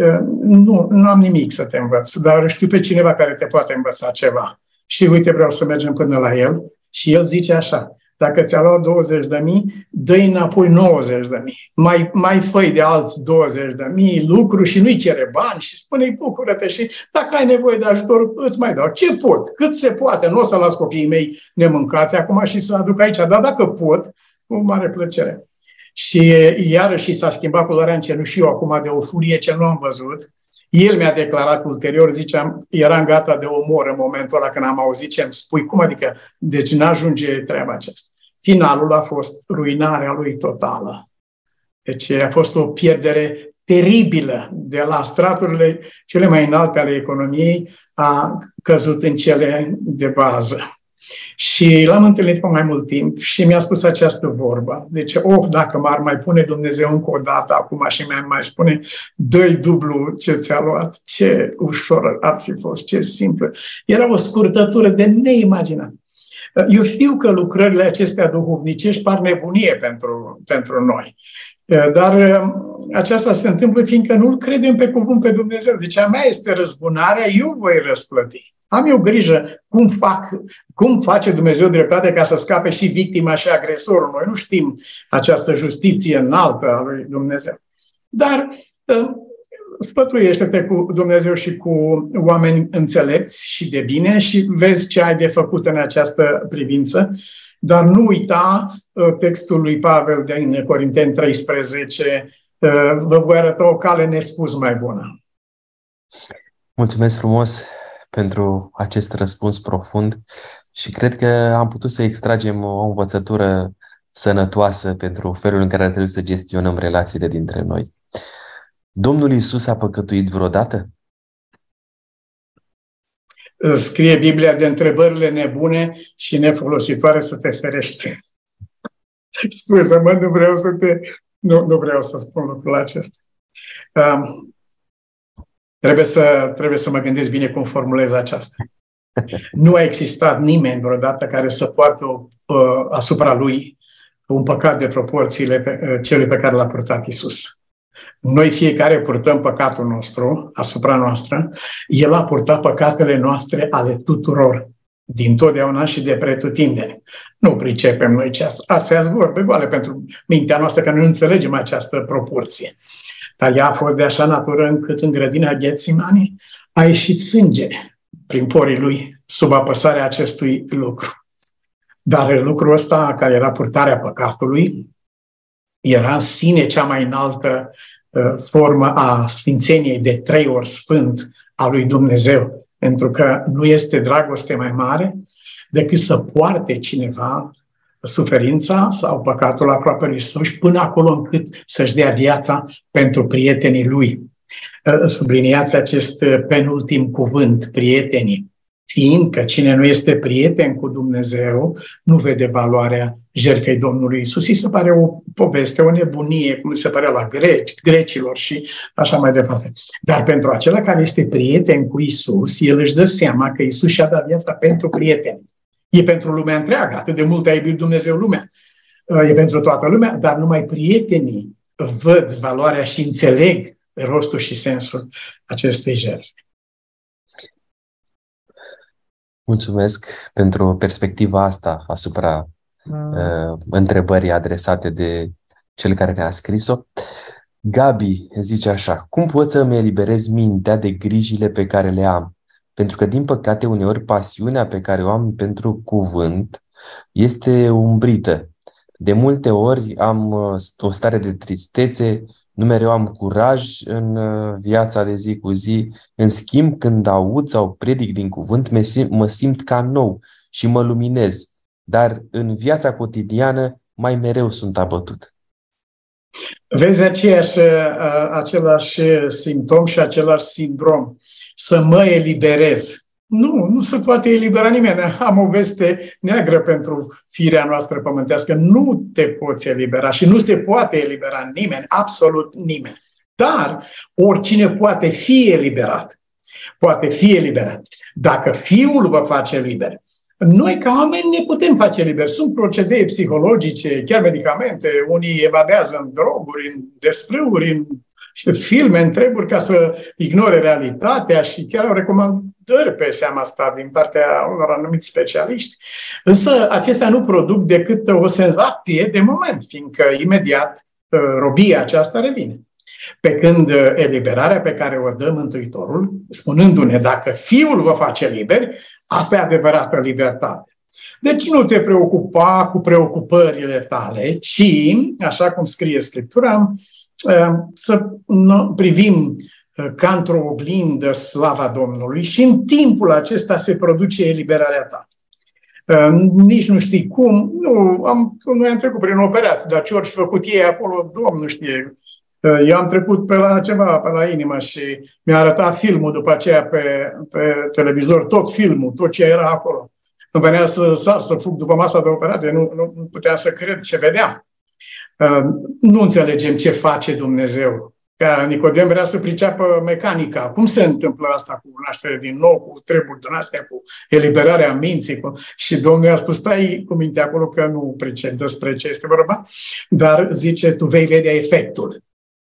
Nu, nu am nimic să te învăț, dar știu pe cineva care te poate învăța ceva. Și uite, vreau să mergem până la el. Și el zice așa, dacă ți-a luat 20 de mii, dă înapoi 90 de mii. Mai, mai făi de alți 20 de mii lucruri și nu-i cere bani și spune-i bucură-te și dacă ai nevoie de ajutor, îți mai dau. Ce pot? Cât se poate? Nu o să las copiii mei nemâncați acum și să aduc aici, dar dacă pot, cu mare plăcere. Și iarăși s-a schimbat culoarea în cenușiu acum de o furie ce nu am văzut. El mi-a declarat ulterior, ziceam, eram gata de omor în momentul ăla când am auzit ce îmi spui. Cum adică? Deci n-ajunge treaba aceasta. Finalul a fost ruinarea lui totală. Deci a fost o pierdere teribilă de la straturile cele mai înalte ale economiei, a căzut în cele de bază. Și l-am întâlnit pe mai mult timp și mi-a spus această vorbă. Deci, oh, dacă m-ar mai pune Dumnezeu încă o dată acum și mi-ar mai spune dă dublu ce ți-a luat, ce ușor ar fi fost, ce simplu. Era o scurtătură de neimaginat. Eu știu că lucrările acestea duhovnicești par nebunie pentru, pentru noi. Dar aceasta se întâmplă fiindcă nu-L credem pe cuvânt pe Dumnezeu. Deci a mea este răzbunarea, eu voi răsplăti. Am eu grijă cum, fac, cum face Dumnezeu dreptate ca să scape și victima și agresorul. Noi nu știm această justiție înaltă a lui Dumnezeu. Dar ă, spătuiește-te cu Dumnezeu și cu oameni înțelepți și de bine și vezi ce ai de făcut în această privință. Dar nu uita ă, textul lui Pavel din Corinteni 13, ă, vă voi arăta o cale nespus mai bună. Mulțumesc frumos! pentru acest răspuns profund și cred că am putut să extragem o învățătură sănătoasă pentru felul în care trebuie să gestionăm relațiile dintre noi. Domnul Isus a păcătuit vreodată? Scrie Biblia de întrebările nebune și nefolositoare să te ferește. Scuze-mă, nu vreau să te... Nu, nu vreau să spun lucrul acesta. Um, Trebuie să, trebuie să mă gândesc bine cum formulez aceasta. Nu a existat nimeni vreodată care să poartă uh, asupra lui un păcat de proporțiile pe, uh, celui pe care l-a purtat Isus. Noi fiecare purtăm păcatul nostru asupra noastră. El a purtat păcatele noastre ale tuturor, din totdeauna și de pretutindeni. Nu pricepem noi ce asta. Astea sunt vorbe goale pentru mintea noastră, că noi nu înțelegem această proporție. Dar ea a fost de așa natură încât în grădina Ghețimani a ieșit sânge prin porii lui sub apăsarea acestui lucru. Dar lucrul ăsta, care era purtarea păcatului, era în sine cea mai înaltă uh, formă a sfințeniei de trei ori sfânt a lui Dumnezeu. Pentru că nu este dragoste mai mare decât să poarte cineva suferința sau păcatul aproape său și până acolo încât să-și dea viața pentru prietenii lui. Subliniați acest penultim cuvânt, prietenii. Fiindcă cine nu este prieten cu Dumnezeu nu vede valoarea jertfei Domnului Isus. Îi se pare o poveste, o nebunie, cum se pare la greci, grecilor și așa mai departe. Dar pentru acela care este prieten cu Isus, el își dă seama că Isus și-a dat viața pentru prieteni. E pentru lumea întreagă, atât de mult a iubit Dumnezeu lumea. E pentru toată lumea, dar numai prietenii văd valoarea și înțeleg rostul și sensul acestei jertfe. Mulțumesc pentru perspectiva asta asupra uh, întrebării adresate de cel care ne-a scris-o. Gabi zice așa, cum pot să-mi eliberez mintea de grijile pe care le am? Pentru că, din păcate, uneori pasiunea pe care o am pentru cuvânt este umbrită. De multe ori am uh, o stare de tristețe, nu mereu am curaj în uh, viața de zi cu zi. În schimb, când aud sau predic din cuvânt, mă simt, mă simt ca nou și mă luminez. Dar în viața cotidiană mai mereu sunt abătut. Vezi aceeași, uh, același simptom și același sindrom. Să mă eliberez. Nu, nu se poate elibera nimeni. Am o veste neagră pentru firea noastră pământească. Nu te poți elibera și nu se poate elibera nimeni, absolut nimeni. Dar oricine poate fi eliberat. Poate fi eliberat. Dacă Fiul vă face liber, noi, ca oameni, ne putem face liber. Sunt procedee psihologice, chiar medicamente. Unii evadează în droguri, în desprâuri, în filme, întreburi ca să ignore realitatea și chiar au recomandări pe seama asta din partea unor anumiți specialiști. Însă acestea nu produc decât o senzație de moment, fiindcă imediat uh, robia aceasta revine. Pe când uh, eliberarea pe care o dă Mântuitorul, spunându-ne dacă Fiul vă face liber, asta e adevărată libertate. Deci nu te preocupa cu preocupările tale, ci, așa cum scrie Scriptura, Ehm, să privim eh, ca într-o oglindă slava Domnului și în timpul acesta se produce eliberarea ta. Ehm, nici nu știi cum, nu, am, noi am trecut prin operație, dar ce ori fi făcut ei acolo, Domnul știe. Ehm, eu am trecut pe la ceva, pe la inimă și mi-a arătat filmul după aceea pe, pe televizor, tot filmul, tot ce era acolo. Îmi venea să sar, să fug după masa de operație, nu, nu, nu puteam să cred ce vedeam. Uh, nu înțelegem ce face Dumnezeu. Ca Nicodem vrea să priceapă mecanica. Cum se întâmplă asta cu naștere din nou, cu treburi din astea, cu eliberarea minții? Cu... Și Domnul i-a spus, stai cu minte acolo că nu pricep despre ce este vorba, dar zice, tu vei vedea efectul.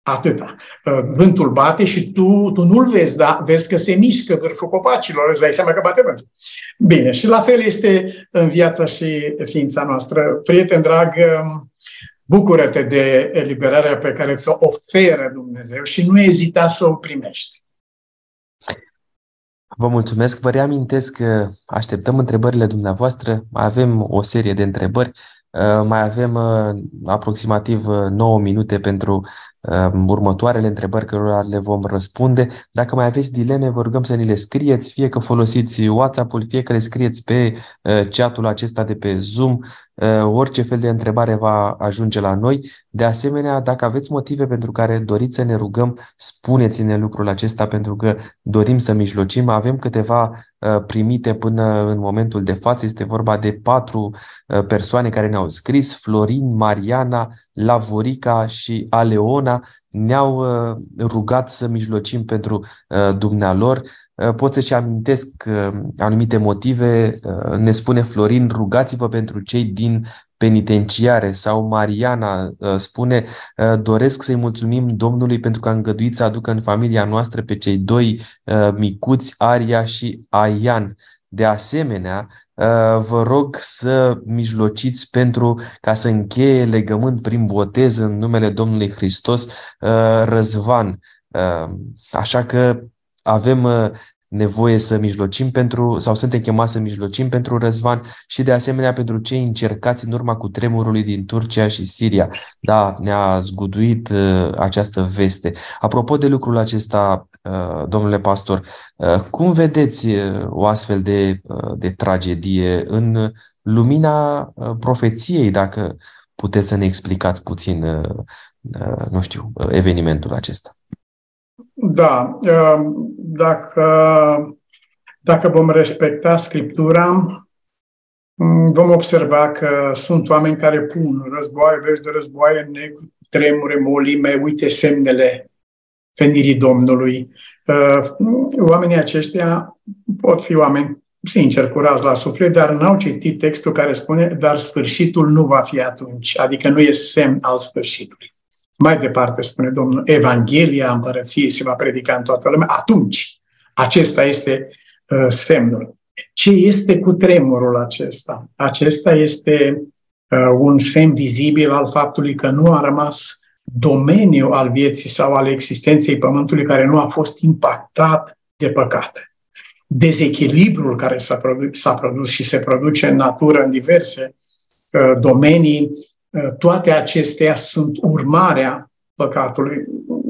Atâta. Uh, vântul bate și tu, tu nu-l vezi, dar vezi că se mișcă vârful copacilor, îți dai seama că bate vântul. Bine, și la fel este în viața și ființa noastră. Prieten drag, um, Bucură-te de eliberarea pe care ți-o oferă Dumnezeu și nu ezita să o primești. Vă mulțumesc. Vă reamintesc că așteptăm întrebările dumneavoastră. Avem o serie de întrebări. Uh, mai avem uh, aproximativ 9 uh, minute pentru următoarele întrebări cărora le vom răspunde. Dacă mai aveți dileme, vă rugăm să ni le scrieți, fie că folosiți WhatsApp-ul, fie că le scrieți pe chatul acesta de pe Zoom. Orice fel de întrebare va ajunge la noi. De asemenea, dacă aveți motive pentru care doriți să ne rugăm, spuneți-ne lucrul acesta pentru că dorim să mijlocim. Avem câteva primite până în momentul de față. Este vorba de patru persoane care ne-au scris, Florin, Mariana, Lavorica și Aleona ne-au uh, rugat să mijlocim pentru uh, dumnealor. Uh, pot să-și amintesc anumite motive. Ne spune Florin, rugați-vă pentru cei din penitenciare sau Mariana spune doresc să-i mulțumim Domnului pentru că a îngăduit să aducă în familia noastră pe cei doi micuți, Aria și Aian. De asemenea, vă rog să mijlociți pentru ca să încheie legământ prin botez în numele Domnului Hristos Răzvan. Așa că avem nevoie să mijlocim pentru, sau suntem chemați să mijlocim pentru Răzvan și de asemenea pentru cei încercați în urma cu tremurului din Turcia și Siria. Da, ne-a zguduit uh, această veste. Apropo de lucrul acesta, uh, domnule pastor, uh, cum vedeți uh, o astfel de, uh, de tragedie în lumina uh, profeției, dacă puteți să ne explicați puțin, uh, uh, nu știu, uh, evenimentul acesta? Da, um, dacă Dacă vom respecta Scriptura, mm, vom observa că sunt oameni care pun războaie, vezi de războaie, negru, tremure, molime, uite semnele venirii Domnului. Uh, oamenii aceștia pot fi oameni sincer, curați la suflet, dar n-au citit textul care spune, dar sfârșitul nu va fi atunci, adică nu e semn al sfârșitului. Mai departe spune Domnul, Evanghelia împărăției se va predica în toată lumea, atunci acesta este uh, semnul. Ce este cu tremurul acesta? Acesta este uh, un semn vizibil al faptului că nu a rămas domeniu al vieții sau al existenței Pământului care nu a fost impactat de păcat dezechilibrul care s-a produs, s-a produs și se produce în natură în diverse uh, domenii, uh, toate acestea sunt urmarea păcatului.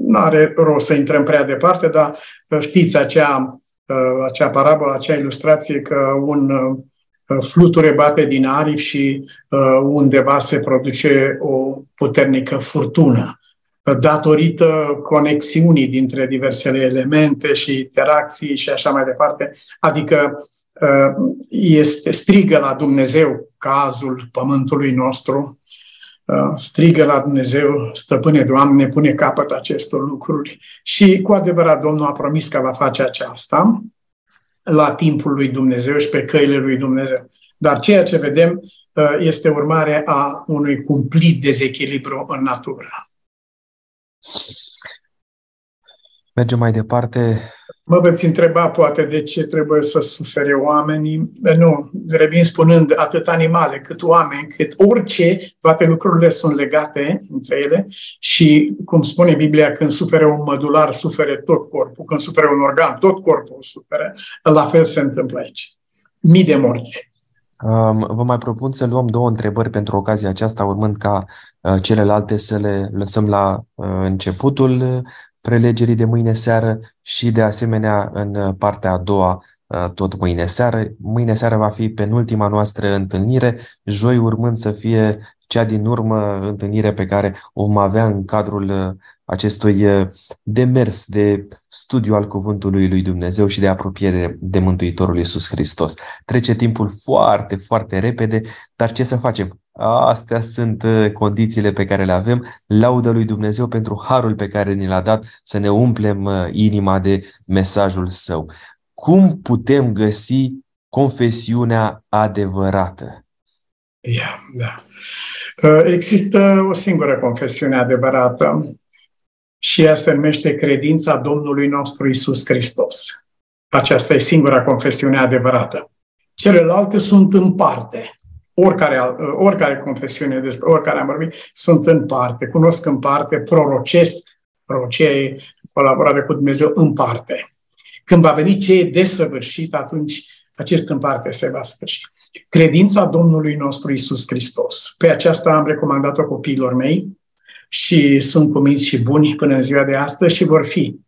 Nu are rost să intrăm prea departe, dar uh, știți acea, uh, acea parabolă, acea ilustrație că un uh, fluture bate din aripi și uh, undeva se produce o puternică furtună datorită conexiunii dintre diversele elemente și interacții și așa mai departe. Adică uh, este, strigă la Dumnezeu cazul pământului nostru, uh, strigă la Dumnezeu, stăpâne Doamne, pune capăt acestor lucruri. Și cu adevărat Domnul a promis că va face aceasta la timpul lui Dumnezeu și pe căile lui Dumnezeu. Dar ceea ce vedem uh, este urmare a unui cumplit dezechilibru în natură. Mergem mai departe. Mă veți întreba poate de ce trebuie să sufere oamenii. Nu, revin spunând, atât animale cât oameni, cât orice, toate lucrurile sunt legate între ele și, cum spune Biblia, când suferă un mădular, sufere tot corpul, când suferă un organ, tot corpul suferă. La fel se întâmplă aici. Mii de morți. Vă mai propun să luăm două întrebări pentru ocazia aceasta, urmând ca uh, celelalte să le lăsăm la uh, începutul uh, prelegerii de mâine seară și de asemenea în partea a doua tot mâine seară. Mâine seară va fi penultima noastră întâlnire, joi urmând să fie cea din urmă întâlnire pe care o vom avea în cadrul acestui demers de studiu al Cuvântului lui Dumnezeu și de apropiere de Mântuitorul Iisus Hristos. Trece timpul foarte, foarte repede, dar ce să facem? Astea sunt condițiile pe care le avem. Laudă lui Dumnezeu pentru harul pe care ni l-a dat să ne umplem inima de mesajul său. Cum putem găsi confesiunea adevărată? Yeah, da. Există o singură confesiune adevărată și ea se numește credința Domnului nostru Isus Hristos. Aceasta e singura confesiune adevărată. Celelalte sunt în parte. Oricare, oricare confesiune despre oricare am vorbit, sunt în parte, cunosc în parte, prorocesc, prorocie, colaborare cu Dumnezeu în parte. Când va veni ce e desăvârșit, atunci acest în parte se va sfârși. Credința Domnului nostru Isus Hristos. Pe aceasta am recomandat-o copiilor mei și sunt cuminți și buni până în ziua de astăzi și vor fi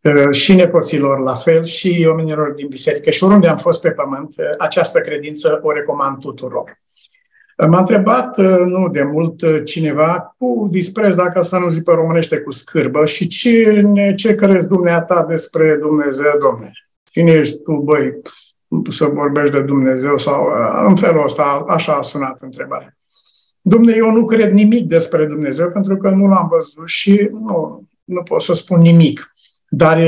uh, și nepoților la fel și oamenilor din biserică și oriunde am fost pe pământ, uh, această credință o recomand tuturor. Uh, m-a întrebat nu de mult cineva cu dispreț, dacă să nu zic pe românește, cu scârbă și ce, ce crezi dumneata despre Dumnezeu, domne? Cine ești tu, băi, să vorbești de Dumnezeu sau în felul ăsta, așa a sunat întrebarea. Domne, eu nu cred nimic despre Dumnezeu pentru că nu l-am văzut și nu, nu pot să spun nimic. Dar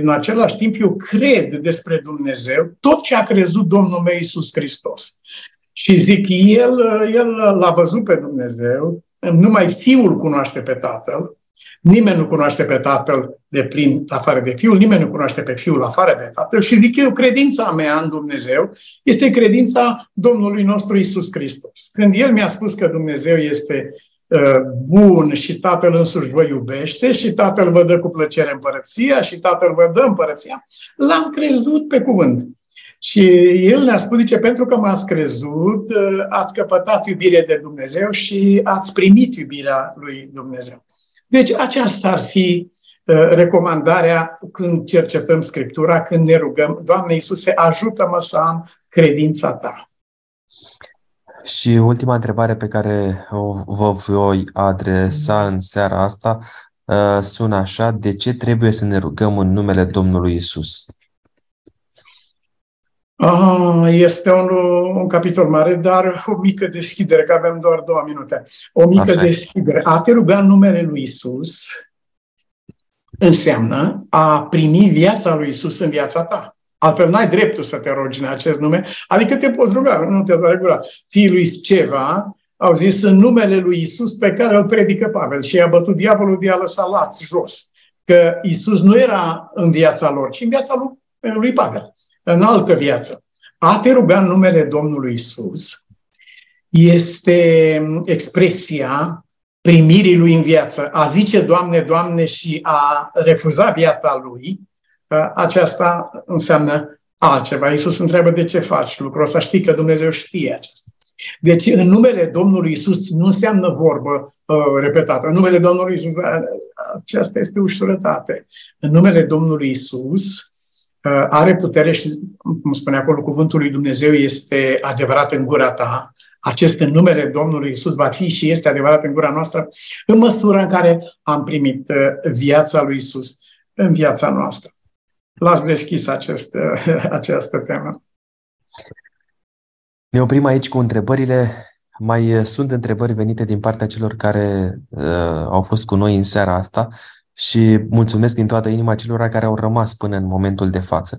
în același timp eu cred despre Dumnezeu tot ce a crezut Domnul meu Iisus Hristos. Și zic, el, el l-a văzut pe Dumnezeu, numai Fiul cunoaște pe Tatăl, nimeni nu cunoaște pe Tatăl de plin afară de Fiul, nimeni nu cunoaște pe Fiul afară de Tatăl și zic eu, credința mea în Dumnezeu este credința Domnului nostru Isus Hristos. Când El mi-a spus că Dumnezeu este uh, bun și Tatăl însuși vă iubește și Tatăl vă dă cu plăcere împărăția și Tatăl vă dă împărăția, l-am crezut pe cuvânt. Și el ne-a spus, zice, pentru că m-ați crezut, uh, ați căpătat iubire de Dumnezeu și ați primit iubirea lui Dumnezeu. Deci aceasta ar fi uh, recomandarea când cercetăm Scriptura, când ne rugăm, Doamne Iisuse, ajută-mă să am credința Ta. Și ultima întrebare pe care o vă voi adresa în seara asta uh, sună așa, de ce trebuie să ne rugăm în numele Domnului Isus? Ah, este un, un capitol mare, dar o mică deschidere, că avem doar două minute. O mică Așa. deschidere. A te ruga în numele lui Isus înseamnă a primi viața lui Isus în viața ta. Altfel n-ai dreptul să te rogi în acest nume, adică te poți ruga, nu te va regula. Fiii lui ceva au zis în numele lui Isus pe care îl predică Pavel și i-a bătut diavolul de a lăsa lați jos. Că Isus nu era în viața lor, ci în viața lui, lui Pavel, în altă viață. A te ruga în numele Domnului Isus este expresia primirii lui în viață. A zice Doamne, Doamne și a refuza viața lui, aceasta înseamnă altceva. Iisus întreabă de ce faci lucrul ăsta, știi că Dumnezeu știe aceasta. Deci în numele Domnului Isus nu înseamnă vorbă uh, repetată. În numele Domnului Isus, aceasta este ușurătate. În numele Domnului Isus uh, are putere și, cum spune acolo, cuvântul lui Dumnezeu este adevărat în gura ta. Acest în numele Domnului Isus va fi și este adevărat în gura noastră în măsura în care am primit uh, viața lui Isus în viața noastră. Las deschis acest, această temă. Ne oprim aici cu întrebările. Mai sunt întrebări venite din partea celor care uh, au fost cu noi în seara asta și mulțumesc din toată inima celor care au rămas până în momentul de față.